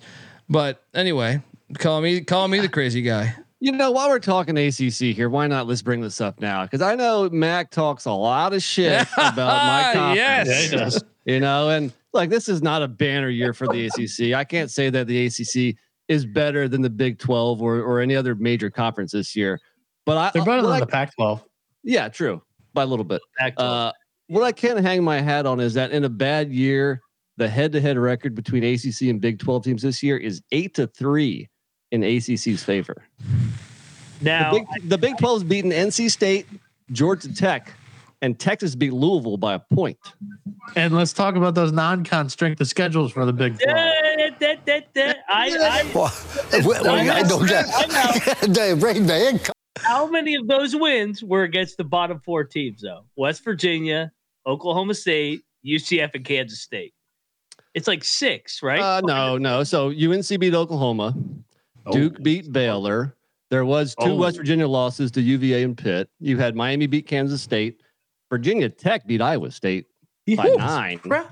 But anyway, call me call me the crazy guy. You know, while we're talking ACC here, why not let's bring this up now? Because I know Mac talks a lot of shit about my conference. Yes. yeah, he does. You know, and like this is not a banner year for the ACC. I can't say that the ACC is better than the Big 12 or, or any other major conference this year. But I, They're better what than I- the Pac-12. yeah, true, by a little bit. Back Uh, what I can't hang my hat on is that in a bad year, the head-to-head record between ACC and Big 12 teams this year is eight to three in ACC's favor. now, the, Big, the Big 12's beaten NC State, Georgia Tech, and Texas beat Louisville by a point. And let's talk about those non-con strength of schedules for the Big 12. that, that, that, that, I, I, Well, well, I don't get. Dave, Ray, man, how many of those wins were against the bottom four teams though? West Virginia, Oklahoma State, UCF, and Kansas State. It's like six, right? Uh, no, no. So UNC beat Oklahoma. Duke beat Baylor. There was two Oh. West Virginia losses to UVA and Pitt. You had Miami beat Kansas State. Virginia Tech beat Iowa State by nine. bro.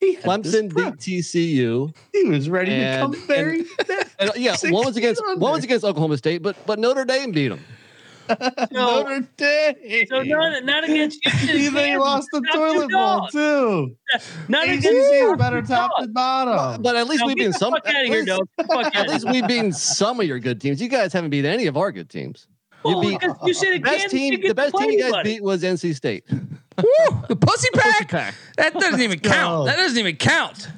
He Clemson beat TCU. He was ready And- to come very. And, yeah, one was against one was against Oklahoma State, but but Notre Dame beat them. Notre Dame. So not, not against Houston. Even they lost the toilet two bowl too. Not ACC against is better top dogs. than bottom. But at least Now, we've been some. fuck At outta here, least, Doug. Get the fuck at least we've beaten some of your good teams. You guys haven't beat any of our good teams. You beat because you said the best team. get The best team you guys anybody. beat was NC State. Woo, the pussy pack. pack. That doesn't even count. go. That doesn't even count.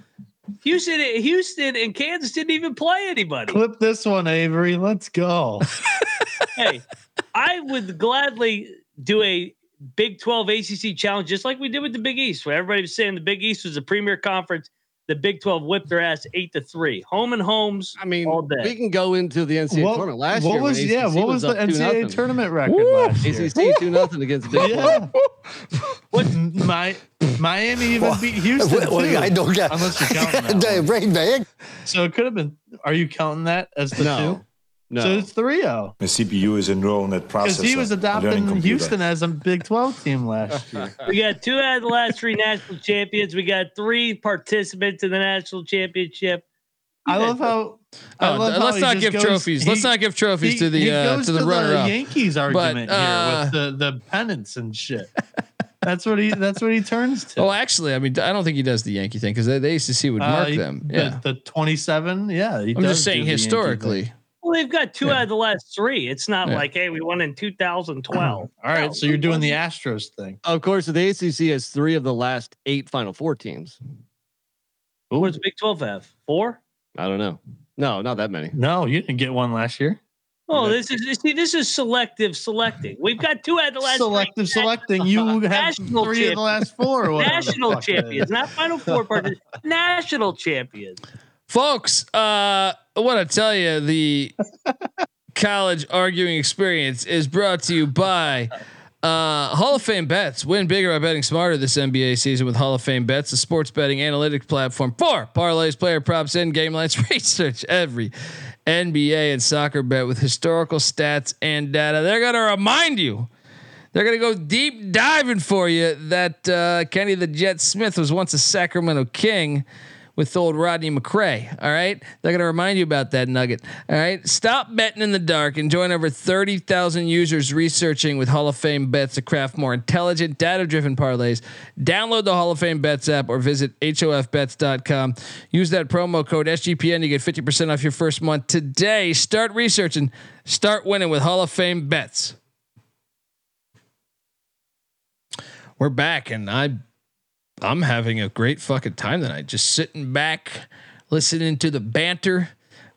Houston, Houston, and Kansas didn't even play anybody. Clip this one, Avery. Let's go. hey, I would gladly do a Big 12 ACC challenge just like we did with the Big East, where everybody was saying the Big East was the premier conference. The Big 12 whipped their ass eight to three. Home and homes. I mean, all day. we can go into the NCAA What, tournament last what year. when was yeah? ACC What was, the up 2-0. NCAA tournament record last year? ACC two nothing against Big 12. What my Miami even beat Houston Well, too, I don't get. unless you're counting that Damn, one. Brain. So it could have been. Are you counting that as the No, two? No. So it's 3-0. The CPU is a neural net Because processor. he was a learning adopting. Houston as a Big 12 team last year. We got two out of the last three national champions. We got three participants in the national championship. I love how. I Oh, love let's he not give goes- trophies. let's not give trophies he- to the he uh, to the the runner up. Yankees argument uh, here with the the pennants and shit. That's what he. That's what he turns to. Oh, actually, I mean, I don't think he does the Yankee thing because the ACC would Uh, mark he- them. Yeah, the, twenty-seven. Yeah, he I'm does just saying the Yankee historically. Thing. Well, they've got two Yeah. out of the last three. It's not Yeah. like, hey, we won in 2012. All right, so you're doing the Astros thing. Of course, the ACC has three of the last eight Final Four teams. What does Big 12 have? Four? I don't know. No, not that many. No, you didn't get one last year. Oh, this is see, this is selective selecting. We've got two out of the last three Selective selecting. You have National three of the last four. Or whatever the national fuck it is. champions, not Final Four participants. national champions. Folks, uh, I want to tell you the college arguing experience is brought to you by uh, Hall of Fame Bets. Win bigger by betting smarter this NBA season with Hall of Fame Bets, the sports betting analytics platform for parlays, player props, and game lines. Research every NBA and soccer bet with historical stats and data. They're going to remind you. They're going to go deep diving for you that uh, Kenny the Jet Smith was once a Sacramento King with old Rodney McCray. All right. They're going to remind you about that nugget. All right. Stop betting in the dark and join over 30,000 users researching with Hall of Fame bets to craft more intelligent, data driven parlays. Download the Hall of Fame bets app or visit HOFbets.com. Use that promo code SGPN to get 50% off your first month today. Start researching, start winning with Hall of Fame bets. We're back and I I'm having a great fucking time tonight. Just sitting back, listening to the banter.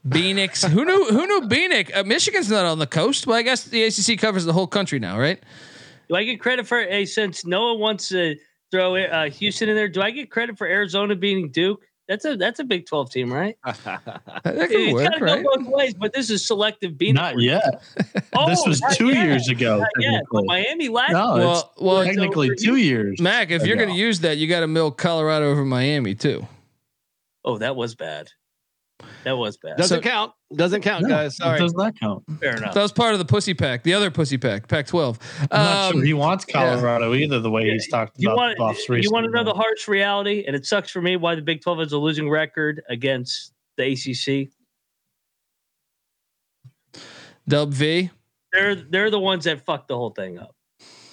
Beanix. who knew? Who knew Bieniek? Uh, Michigan's not on the coast. Well, I guess the ACC covers the whole country now, right? Do I get credit for a since Noah wants to throw uh, Houston in there? Do I get credit for Arizona beating Duke? That's a that's a Big Twelve team, right? That could It's work, got to right? go both ways, but this is selective beating. Not yet. Oh, this was not two yet. years ago. Not yet. Miami last. No, year. Well, well, technically over two years. Mac, if you're going to use that, you got to milk Colorado over Miami too. Oh, that was bad. That was bad. Doesn't So- count. Doesn't count, No, guys. Sorry. does not count. Fair enough. That was part of the pussy pack, the other pussy pack, Pac-12. I'm not Um, sure he wants Colorado either. The way he's talked You about want the Buffs you want to know the harsh reality, and it sucks for me why the Big Twelve has a losing record against the ACC. Dub V. They're they're the ones that fucked the whole thing up.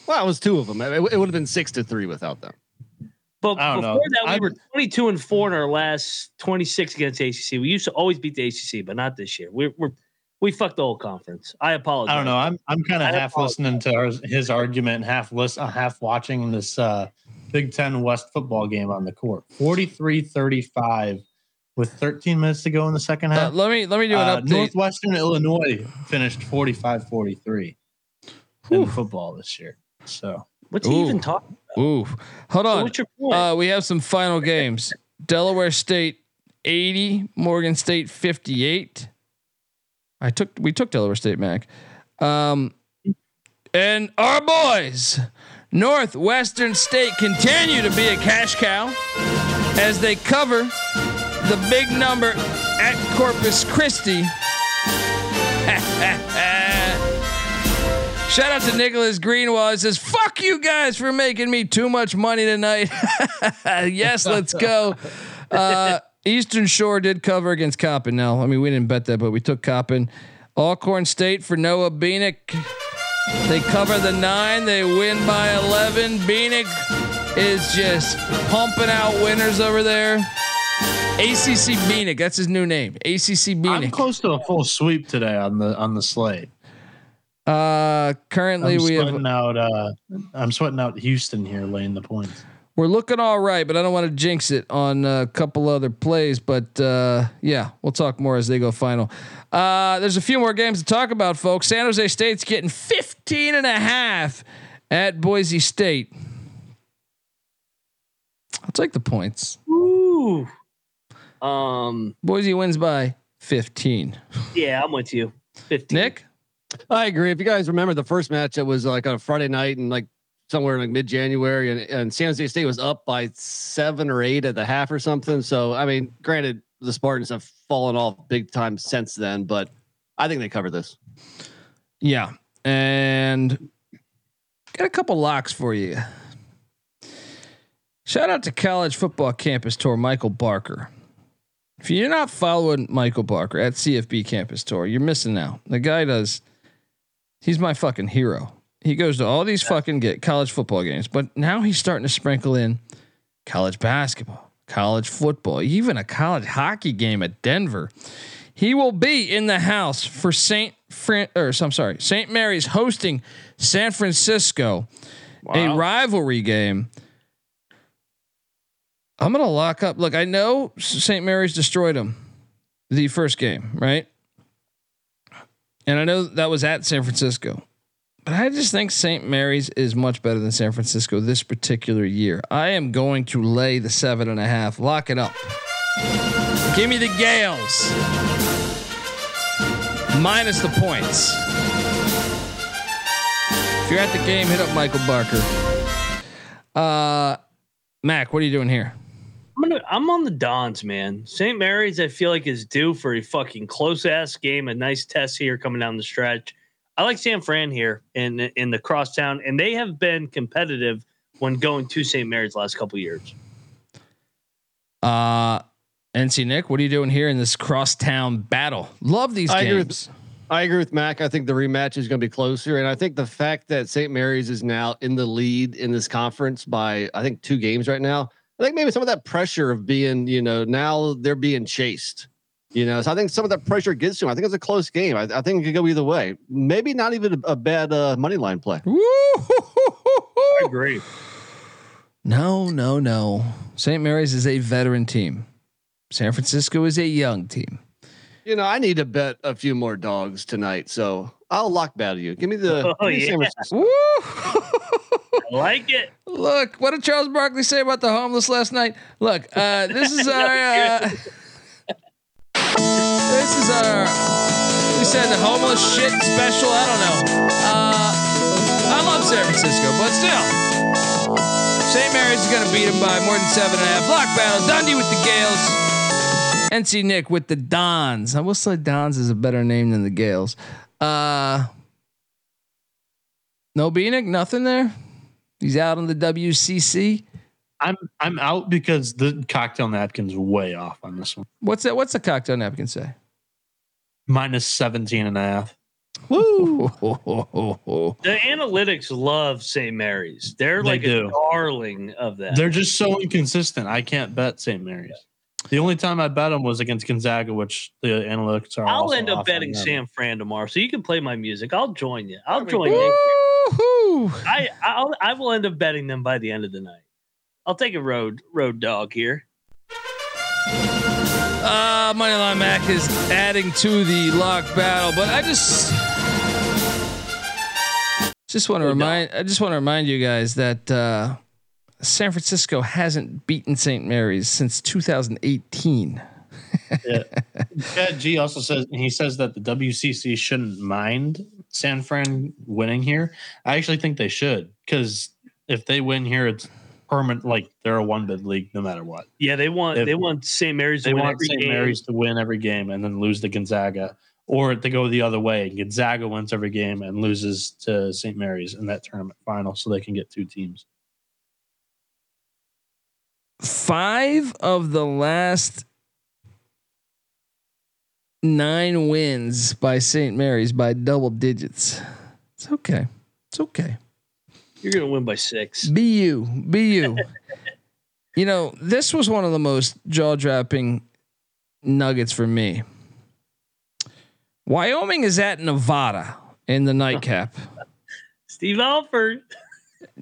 Well, it was two of them. It, it would have been six to three without them. But I don't before know. that, we I'm- were 22 and four in our last 26 against ACC. We used to always beat the ACC, but not this year. We're, we're we fucked the whole conference. I apologize. I don't know. I'm I'm kind of half apologize. listening to our, his argument, half listen, uh, half watching this uh, Big Ten West football game on the court. 43-35 with 13 minutes to go in the second Uh, half. let me let me do an Uh, update. Northwestern Illinois finished 45-43 in football this year. So What's he even talking? Ooh, hold on. what's your point? Uh, we have some final games. Delaware State 80, Morgan State 58. I took we took Delaware State, Mac. Um, and our boys, Northwestern State, continue to be a cash cow as they cover the big number at Corpus Christi. Shout out to Nicholas Greenwald. He says, fuck you guys for making me too much money tonight. yes, let's go. Uh, Eastern Shore did cover against Coppin. Now, I mean, we didn't bet that, but we took Coppin. Alcorn State for Noah Bieniek. They cover the nine. They win by 11. Bieniek is just pumping out winners over there. ACC Bieniek, that's his new name. ACC I'm Bieniek. close to a full sweep today on the on the slate. Uh, currently I'm we have sweating out. Uh, I'm sweating out Houston here, laying the points. we're looking all right, but I don't want to jinx it on a couple other plays. But uh, yeah, we'll talk more as they go final. Uh, there's a few more games to talk about, folks. San Jose State's getting 15 and a half at Boise State. I'll take the points. Ooh. Um. Boise wins by 15. Yeah, I'm with you. 15. Nick? I agree. If you guys remember the first match, it was uh, like on a Friday night and like somewhere in like mid January, and, and San Jose State was up by seven or eight at the half or something. So, I mean, granted, the Spartans have fallen off big time since then, but I think they cover this. Yeah. And got a couple locks for you. Shout out to College Football Campus Tour, Michael Barker. If you're not following Michael Barker at CFB Campus Tour, you're missing out. The guy does, he's my fucking hero. He goes to all these fucking get college football games, but now he's starting to sprinkle in college basketball, college football, even a college hockey game at Denver. He will be in the house for Saint Fran or I'm sorry, St. Mary's hosting San Francisco, a rivalry game. I'm gonna lock up. Look, I know St. Mary's destroyed them the first game, right? And I know that was at San Francisco. But I just think St. Mary's is much better than San Francisco this particular year. I am going to lay the seven and a half. Lock it up. Give me the Gaels. Minus the points. If you're at the game, hit up Michael Barker. Uh, Mac, what are you doing here? I'm gonna I'm on the Dons, man. St. Mary's, I feel like is due for a fucking close ass game, a nice test here coming down the stretch. I like San Fran here in in the crosstown, and they have been competitive when going to St. Mary's last couple years. Uh, NC Nick, what are you doing here in this crosstown battle? Love these I agree games. with I agree with Mac. I think the rematch is going to be closer, and I think the fact that St. Mary's is now in the lead in this conference by I think two games right now. I think maybe some of that pressure of being, you know, now they're being chased. You know, so I think some of that pressure gets to them. I think it's a close game. I, I think it could go either way. Maybe not even a, a bad uh, money line play. I agree. No, no, no. St. Mary's is a veteran team. San Francisco is a young team. You know, I need to bet a few more dogs tonight, so I'll lock battle you. Give me the. Oh, give me San yeah. Like it. Look, what did Charles Barkley say about the homeless last night? Look, uh, this is our. Uh, this is our. We said the homeless shit special. I don't know. Uh, I love San Francisco, but still, St. Mary's is going to beat him by more than seven and a half. Lock battle. Dundee with the Gaels. NC Nick with the Dons. I will say Dons is a better name than the Gaels. Uh, no Bieniek, nothing there. He's out on the WCC. I'm I'm out because the cocktail napkin's way off on this one. What's that? What's the cocktail napkin say? Minus 17 and a half. Woo! The analytics love St. Mary's. They're They like do. a darling of that. They're just so inconsistent. I can't bet St. Mary's. The only time I bet them was against Gonzaga, which the analytics are. I'll also end up betting them. San Fran tomorrow, so you can play my music. I'll join you. I'll join you. Woo-hoo! I I'll, I will end up betting them by the end of the night. I'll take a road road dog here. Uh, Moneyline Mac is adding to the lock battle, but I just just want to remind I just want to remind you guys that uh, San Francisco hasn't beaten St. Mary's since 2018. Yeah. Chad G also says he says that the WCC shouldn't mind San Fran winning here. I actually think they should because if they win here, it's permanent. Like they're a one bid league no matter what. Yeah, they want If- they want St. Mary's. To They win want every St. game. Mary's to win every game and then lose to Gonzaga, or to go the other way. Gonzaga wins every game and loses to St. Mary's in that tournament final, so they can get two teams. Five of the last nine wins by St. Mary's by double digits. It's okay. It's okay. You're gonna win by six. Be you. Be you. you know, this was one of the most jaw dropping nuggets for me. Wyoming is at Nevada in the nightcap. Steve Alford.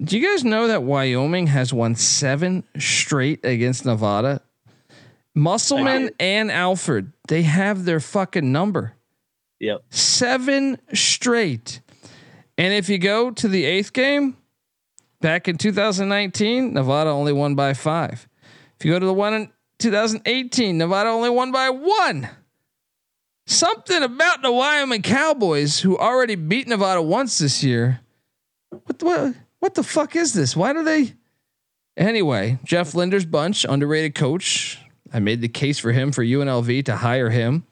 Do you guys know that Wyoming has won seven straight against Nevada? Musselman and Alford, they have their fucking number. Yep. Seven straight. And if you go to the eighth game, back in 2019, Nevada only won by five. If you go to the one in 2018, Nevada only won by one. Something about the Wyoming Cowboys, who already beat Nevada once this year. What what what the fuck is this? Why do they? Anyway, Jeff Linder's bunch, underrated coach. I made the case for him for UNLV to hire him.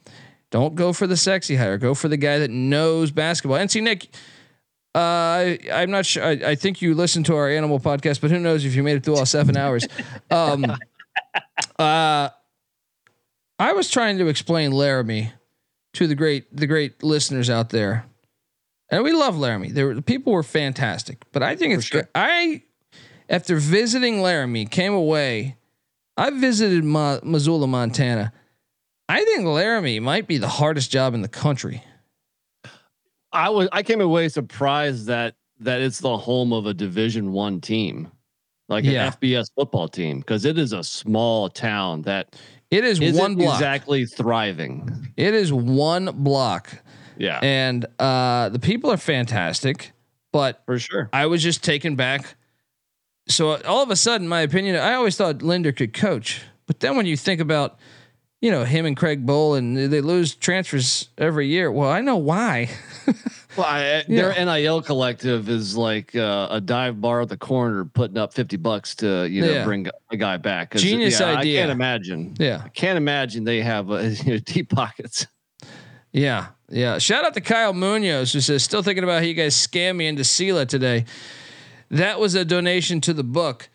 Don't go for the sexy hire. Go for the guy that knows basketball. And see, Nick, uh, I, I'm not sure. I, I think you listened to our animal podcast, but who knows if you made it through all seven hours. Um, uh, I was trying to explain Laramie to the great the great listeners out there, and we love Laramie. There, the people were fantastic, but I think it's good. I, after visiting Laramie, came away. I visited Ma- Missoula, Montana. I think Laramie might be the hardest job in the country. I was I came away surprised that that it's the home of a Division One team, like Yeah. an FBS football team, because it is a small town that It is isn't one block. exactly thriving. It is one block. Yeah, And uh, the people are fantastic, but for sure. I was just taken back. So all of a sudden, my opinion, I always thought Linder could coach, but then when you think about, you know, him and Craig Bohl, and they lose transfers every year. Well, I know why. Well, I, their NIL collective is like uh, a dive bar at the corner, putting up fifty bucks to you know Yeah. bring a guy back. Genius yeah, idea. I can't imagine. yeah, I can't imagine they have uh, you know, deep pockets. yeah, yeah. Shout out to Kyle Munoz who says, "Still thinking about how you guys scam me into SELA today." That was a donation to the book.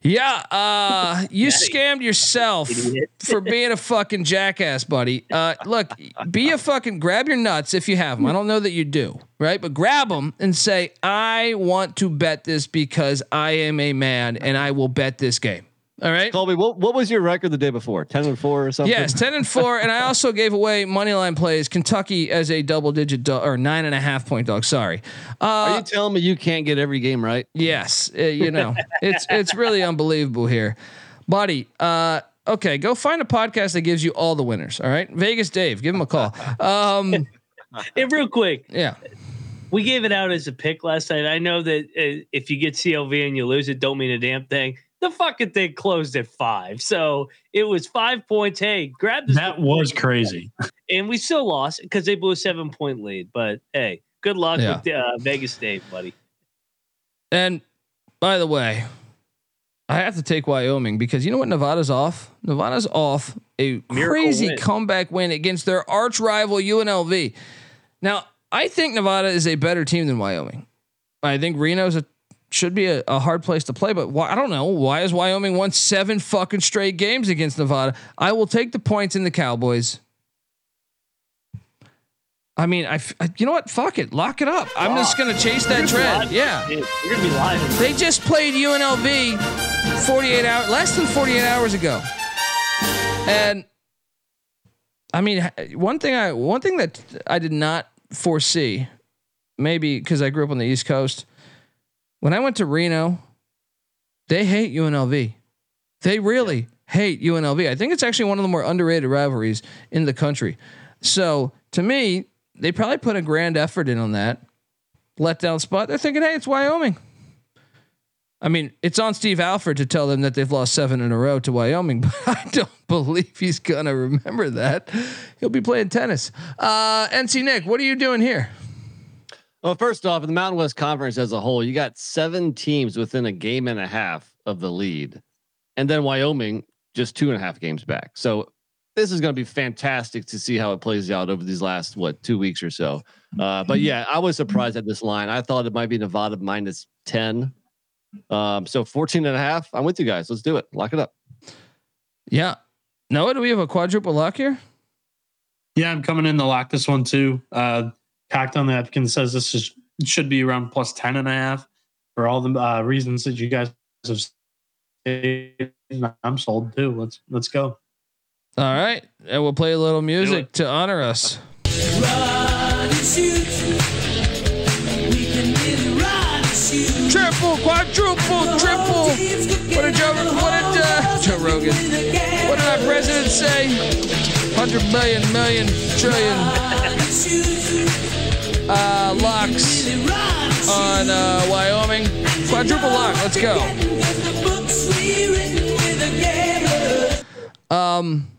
Yeah, uh, you scammed yourself for being a fucking jackass, buddy. Uh, look, be a fucking grab your nuts if you have them. I don't know that you do, right? But grab them and say, "I want to bet this because I am a man and I will bet this game." All right. Colby, what what was your record the day before? Ten and four or something? Yes, ten and four, and I also gave away money line plays Kentucky as a double digit do- or nine and a half point dog. Sorry. Are Uh, you telling me you can't get every game right? yes, uh, you know it's it's really unbelievable here, buddy. Uh, okay, go find a podcast that gives you all the winners. All right, Vegas Dave, give him a call. Um, Hey, real quick, yeah, we gave it out as a pick last night. I know that uh, if you get CLV and you lose it, don't mean a damn thing. The fucking thing closed at five, so it was five points. Hey, grab this, That was crazy. and we still lost because they blew a seven point lead. But hey, good luck Yeah. with uh, Vegas Dave, buddy. and by the way, I have to take Wyoming because you know what Nevada's off. Nevada's off a crazy win. comeback win against their arch rival UNLV. Now, I think Nevada is a better team than Wyoming. I think Reno's a should be a, a hard place to play, but why, I don't know why has Wyoming won seven fucking straight games against Nevada. I will take the points in the Cowboys. I mean, I, I- you know what? Fuck it, lock it up. I'm just gonna chase that trend. Yeah, You're gonna be live. they just played UNLV 48 hours, less than 48 hours ago. And I mean, one thing I one thing that I did not foresee, maybe because I grew up on the East Coast, when I went to Reno, they hate UNLV. They really hate UNLV. I think it's actually one of the more underrated rivalries in the country. So to me, they probably put a grand effort in on that letdown spot. They're thinking, hey, it's Wyoming. I mean, it's on Steve Alford to tell them that they've lost seven in a row to Wyoming, but I don't believe he's gonna remember that. He'll be playing tennis. Uh, NC Nick, what are you doing here? Well, first off, in the Mountain West Conference as a whole, you got seven teams within a game and a half of the lead, and then Wyoming just two and a half games back. So this is going to be fantastic to see how it plays out over these last what two weeks or so. Uh, but yeah, I was surprised at this line. I thought it might be Nevada minus ten. Um, so 14 and a half. I'm with you guys. Let's do it. Lock it up. Yeah. Noah, do we have a quadruple lock here? Yeah, I'm coming in to lock this one too. Uh, Cocked on the Napkin says this is should be around plus 10 and a half for all the uh, reasons that you guys have stated. I'm sold too. Let's let's go. All right, and we'll play a little music to honor us. Triple, quadruple, triple. What did Joe? What did uh, Joe Rogan? What did our president say? Hundred million, million, trillion uh, locks on uh, Wyoming. Quadruple lock. Let's go. Um.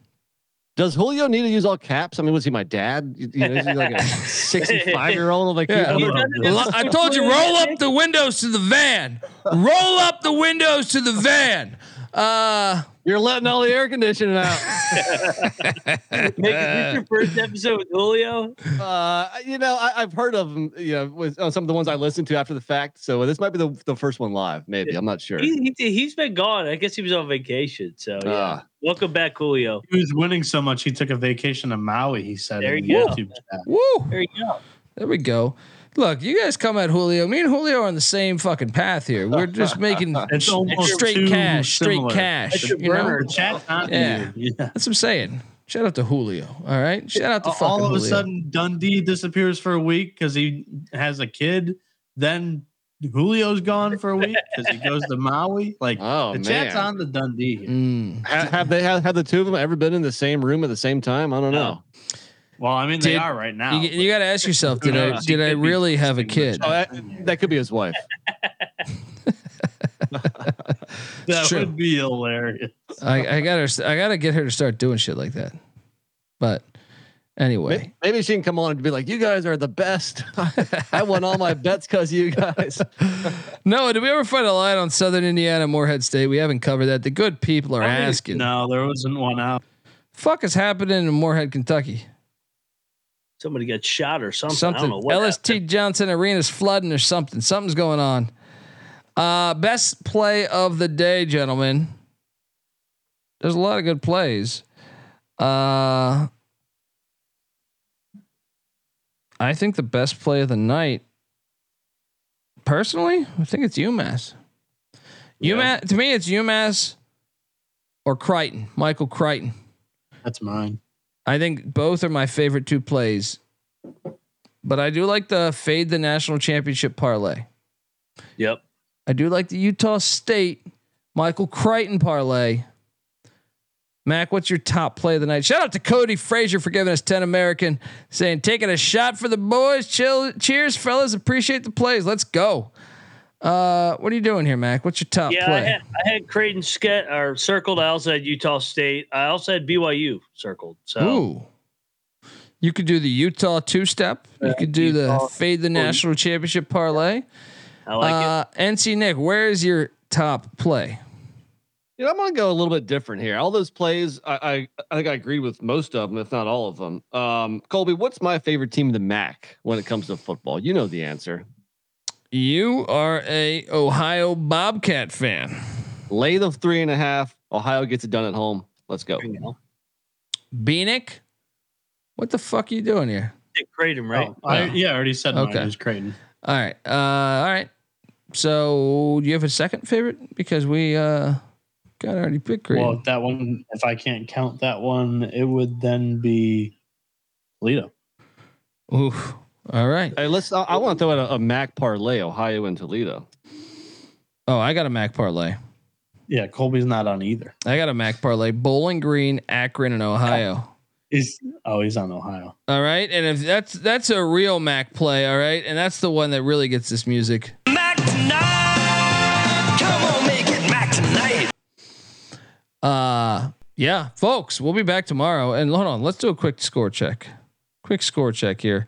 Does Julio need to use all caps? I mean, was he my dad? You know, is he like a 65 year old? Like, Yeah. Lo- I told you, roll up the windows to the van. Roll up the windows to the van. Uh, You're letting all the air conditioning out. Nick, is this your first episode with Julio? Uh, you know, I, I've heard of him. You know, with on some of the ones I listened to after the fact. So this might be the, the first one live. Maybe I'm not sure. He, he, he's been gone. I guess he was on vacation. So yeah. Ah. Welcome back, Julio. He was winning so much he took a vacation to Maui. He said There in you the go. YouTube chat. woo. There you go. There we go. Look, you guys come at Julio. Me and Julio are on the same fucking path here. We're just making It's straight too cash, straight similar. cash. You know? The chat's Yeah. you. Yeah. That's what I'm saying. Shout out to Julio. All right. Shout out to fucking All of a Julio. sudden, Dundee disappears for a week because he has a kid. Then Julio's gone for a week because he goes to Maui. Like Oh, the chat's on the Dundee. Mm. have, have they have, have the two of them ever been in the same room at the same time? I don't know. Well, I mean, they Did- are right now. You, you got to ask yourself: Did I did I really have a kid? Oh, that, that could be his wife. that true. would be hilarious. I, I gotta I gotta get her to start doing shit like that. But anyway, May- Maybe she can come on and be like, "You guys are the best. I won all my bets because you guys." no. Did we ever find a line on Southern Indiana, Morehead State? We haven't covered that. The good people are asking. No, there wasn't one out. Fuck is happening in Morehead, Kentucky? Somebody got shot or something. I Something. don't know what. LST happened. Johnson Arena's flooding or something. Something's going on. Uh, best play of the day, gentlemen. There's a lot of good plays. Uh, I think the best play of the night, personally, I think it's UMass. UMass to me, it's UMass or Crichton, Michael Crichton. That's mine. I think both are my favorite two plays. But I do like the fade the national championship parlay. Yep. I do like the Utah State Michael Crichton parlay. Mac, what's your top play of the night? Shout out to Cody Frazier for giving us 10 American, saying, taking a shot for the boys. Chill, cheers, fellas. Appreciate the plays. Let's go. Uh, what are you doing here, Mac? What's your top Yeah, I had, I had Creighton ske- or circled. I also had Utah State. I also had BYU circled. So Ooh. You could do the Utah two step. You could do the fade the national championship parlay. I like uh, NC Nick, where is your top play? You know, I'm gonna go a little bit different here. All those plays, I, I, I think I agree with most of them, if not all of them. Um, Colby, what's my favorite team in the MAC when it comes to football? You know the answer. You are a Ohio Bobcat fan. Lay the three and a half. Ohio gets it done at home. Let's go. it. Bieniek, what the fuck are you doing here? Dick Creighton, right? Oh, I, Oh. yeah, I already said mine. Okay. It was Creighton. All right. Uh, all right. So do you have a second favorite? Because we uh got already picked grade. Well, that one, if I can't count that one, it would then be Toledo. Oof. All right. Hey, let's. I, I want to throw out a, a MAC parlay, Ohio and Toledo. Oh, I got a Mac parlay. Yeah, Colby's not on either. I got a Mac parlay. Bowling Green, Akron, and Ohio. He's oh, he's on Ohio. All right. And if that's that's a real Mac play, all right, and that's the one that really gets this music. Mac tonight. Come on, make it Mac tonight. Uh yeah, folks, we'll be back tomorrow. And hold on, let's do a quick score check. Quick score check here.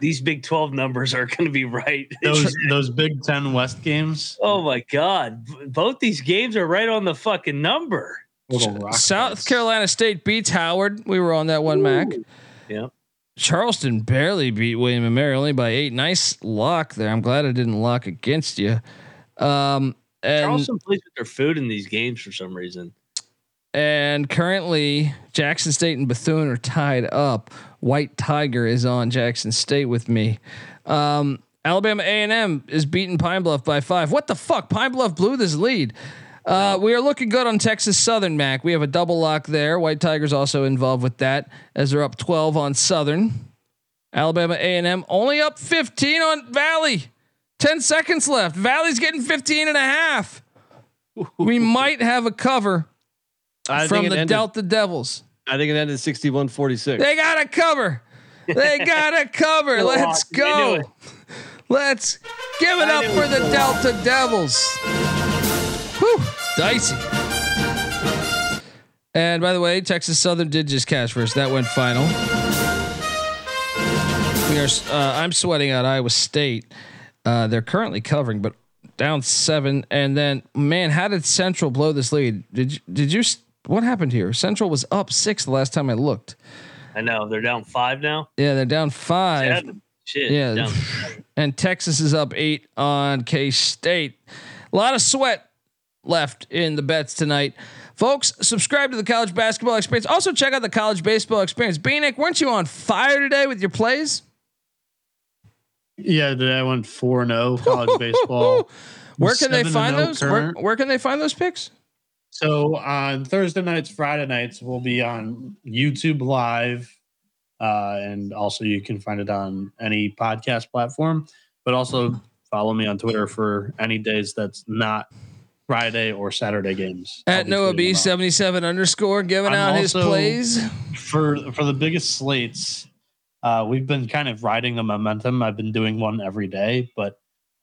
These Big Twelve numbers are going to be right. Those those Big Ten West games. oh my God! Both these games are right on the fucking number. South stars. Carolina State beats Howard. We were on that one, Mac. Yeah. Charleston barely beat William and Mary only by eight. Nice lock there. I'm glad I didn't lock against you. Um, and Charleston plays with their food in these games for some reason. And currently Jackson State and Bethune are tied up. White Tiger is on Jackson State with me. Um, Alabama A&M is beating Pine Bluff by five. What the fuck? Pine Bluff blew this lead. Uh, we are looking good on Texas Southern, Mac. We have a double lock there. White Tigers also involved with that as they're up 12 on Southern. Alabama A&M only up 15 on Valley. 10 seconds left. Valley's getting 15 and a half. We might have a cover I from the ended- Delta Devils. I think it ended 61 46. They got a cover. They got a cover. Let's on. They knew go. Let's give it I up for the Delta Devils. Whew, dicey. And by the way, Texas Southern did just cash first. That went final. We are. Uh, I'm sweating out Iowa State. Uh, they're currently covering, but down seven. And then, man, how did Central blow this lead? Did you, did you? S- What happened here? Central was up six the last time I looked. I know they're down five now. Yeah, they're down five. Seven. Shit. Yeah. down And Texas is up eight on K State. A lot of sweat left in the bets tonight. Folks, subscribe to the college basketball experience. Also, check out the college baseball experience. Bieniek, weren't you on fire today with your plays? Yeah, today I went four and zero college baseball. Where can they find oh those? Where, where can they find those picks? So on Thursday nights, Friday nights, we'll be on YouTube Live, uh, and also you can find it on any podcast platform. But also follow me on Twitter for any days that's not Friday or Saturday games. At Noah B seventy seven underscore giving I'm out his plays. for for the biggest slates. Uh, we've been kind of riding the momentum. I've been doing one every day, but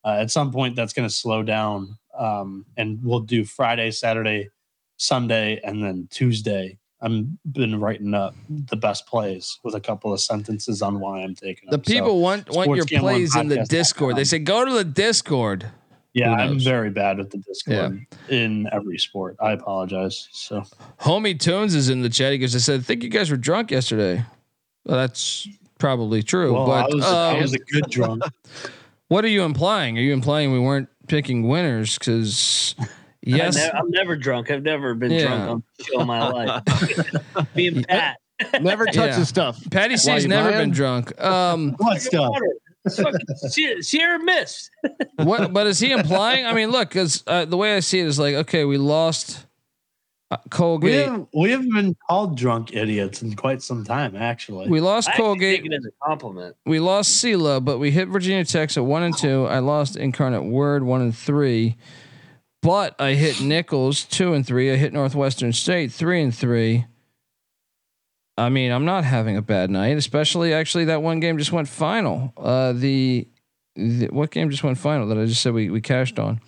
uh, at some point that's going to slow down, um, and we'll do Friday, Saturday, Sunday, and then Tuesday. I'm been writing up the best plays with a couple of sentences on why I'm taking The them. So, people want want your plays in the Discord. They say go to the Discord. yeah, I'm very bad with the Discord in every sport. I apologize. So Homie Tunes is in the chat. He goes, I said, I think you guys were drunk yesterday. Well, that's probably true. well, but I was I um, was a good drunk. what are you implying? Are you implying we weren't picking winners? Because yes, I am never drunk. I've never been Yeah. drunk on the show in my life. Me and Pat. Never touch Yeah. the stuff. Patty Why, C's never lying? been drunk. Um, What stuff? Fucking Sierra, Sierra missed. what? But is he implying? I mean, look, because uh, the way I see it is like, okay, we lost uh, We Colgate. have we haven't been called drunk idiots in quite some time, actually. We lost I Colgate. take it as a compliment. we lost SELA, but we hit Virginia Tech at one and two. I lost Incarnate Word one and three, but I hit Nicholls two and three. I hit Northwestern State three and three. I mean, I'm not having a bad night, especially actually that one game just went final. Uh, the, the what game just went final that I just said we we cashed on.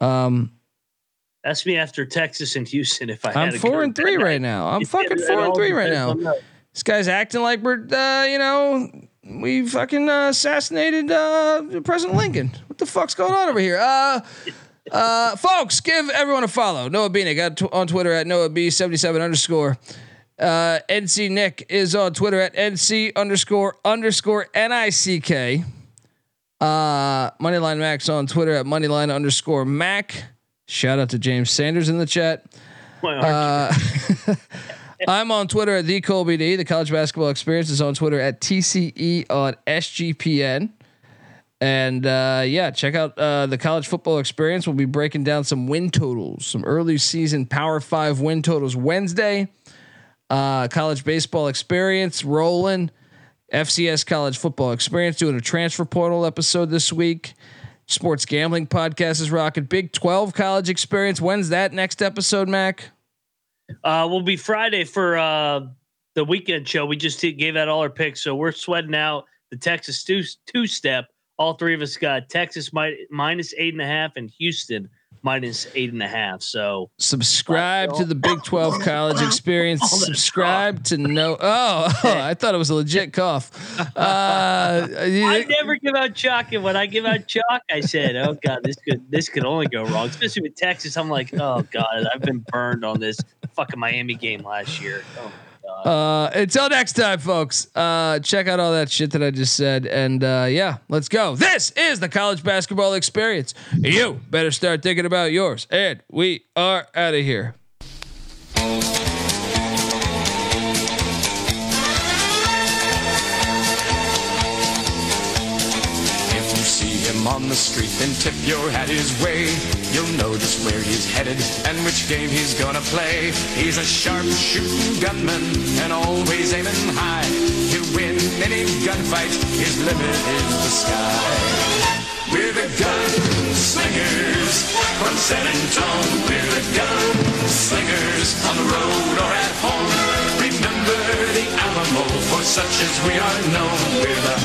Um, That's me after Texas and Houston. If I I'm four and three right now. I'm fucking four and three right now. This guy's acting like we're, uh, you know, we fucking uh, assassinated uh, President Lincoln. What the fuck's going on over here? Uh, uh, folks, give everyone a follow. Noah Bieniek got t- on Twitter at Noah B77 underscore. Uh, NC Nick is on Twitter at NC underscore underscore NICK. Uh, Moneyline Mac's on Twitter at Moneyline underscore Mac. Shout out to James Sanders in the chat. Why aren't you? Uh, I'm on Twitter at the Colby D. The college basketball experience is on Twitter at TCE on SGPN. And uh, yeah, check out uh, the college football experience. We'll be breaking down some win totals, some early season Power Five win totals Wednesday. Uh, college baseball experience rolling. FCS college football experience doing a transfer portal episode this week. Sports gambling podcast is rocking. Big 12 college experience. When's that next episode, Mac? Uh, will be Friday for uh, the weekend show. We just gave out all our picks, so we're sweating out the Texas two two step. All three of us got Texas mi- minus eight and a half and Houston minus eight and a half. So Subscribe to the Big 12 college experience. Subscribe to know. Oh, I thought it was a legit cough. Uh, I never give out chalk, and when I give out chalk, I said, "Oh God, this could this could only go wrong." Especially with Texas, I'm like, "Oh God, I've been burned on this fucking Miami game last year." Oh, uh, until next time, folks. Uh, check out all that shit that I just said, and uh, yeah, let's go. This is the college basketball experience. You better start thinking about yours, and we are out of here. If you see him on the street, then tip your hat his way. You'll know just where he's headed and which game he's gonna play. He's a sharp shooting gunman and always aiming high. He'll win any gunfight, his limit is the sky. We're the gunslingers from San Antonio. We're the gunslingers on the road or at home. Remember the Alamo, for such as we are known. We're the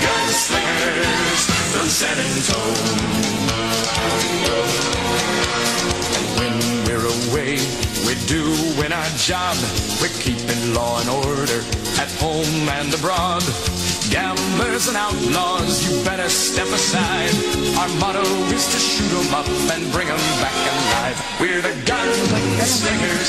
gunslingers from San Antonio. When we're away, we're doing our job. We're keeping law and order at home and abroad. Gamblers and outlaws, you better step aside. Our motto is to shoot 'em up and bring 'em back alive. We're the gunslingers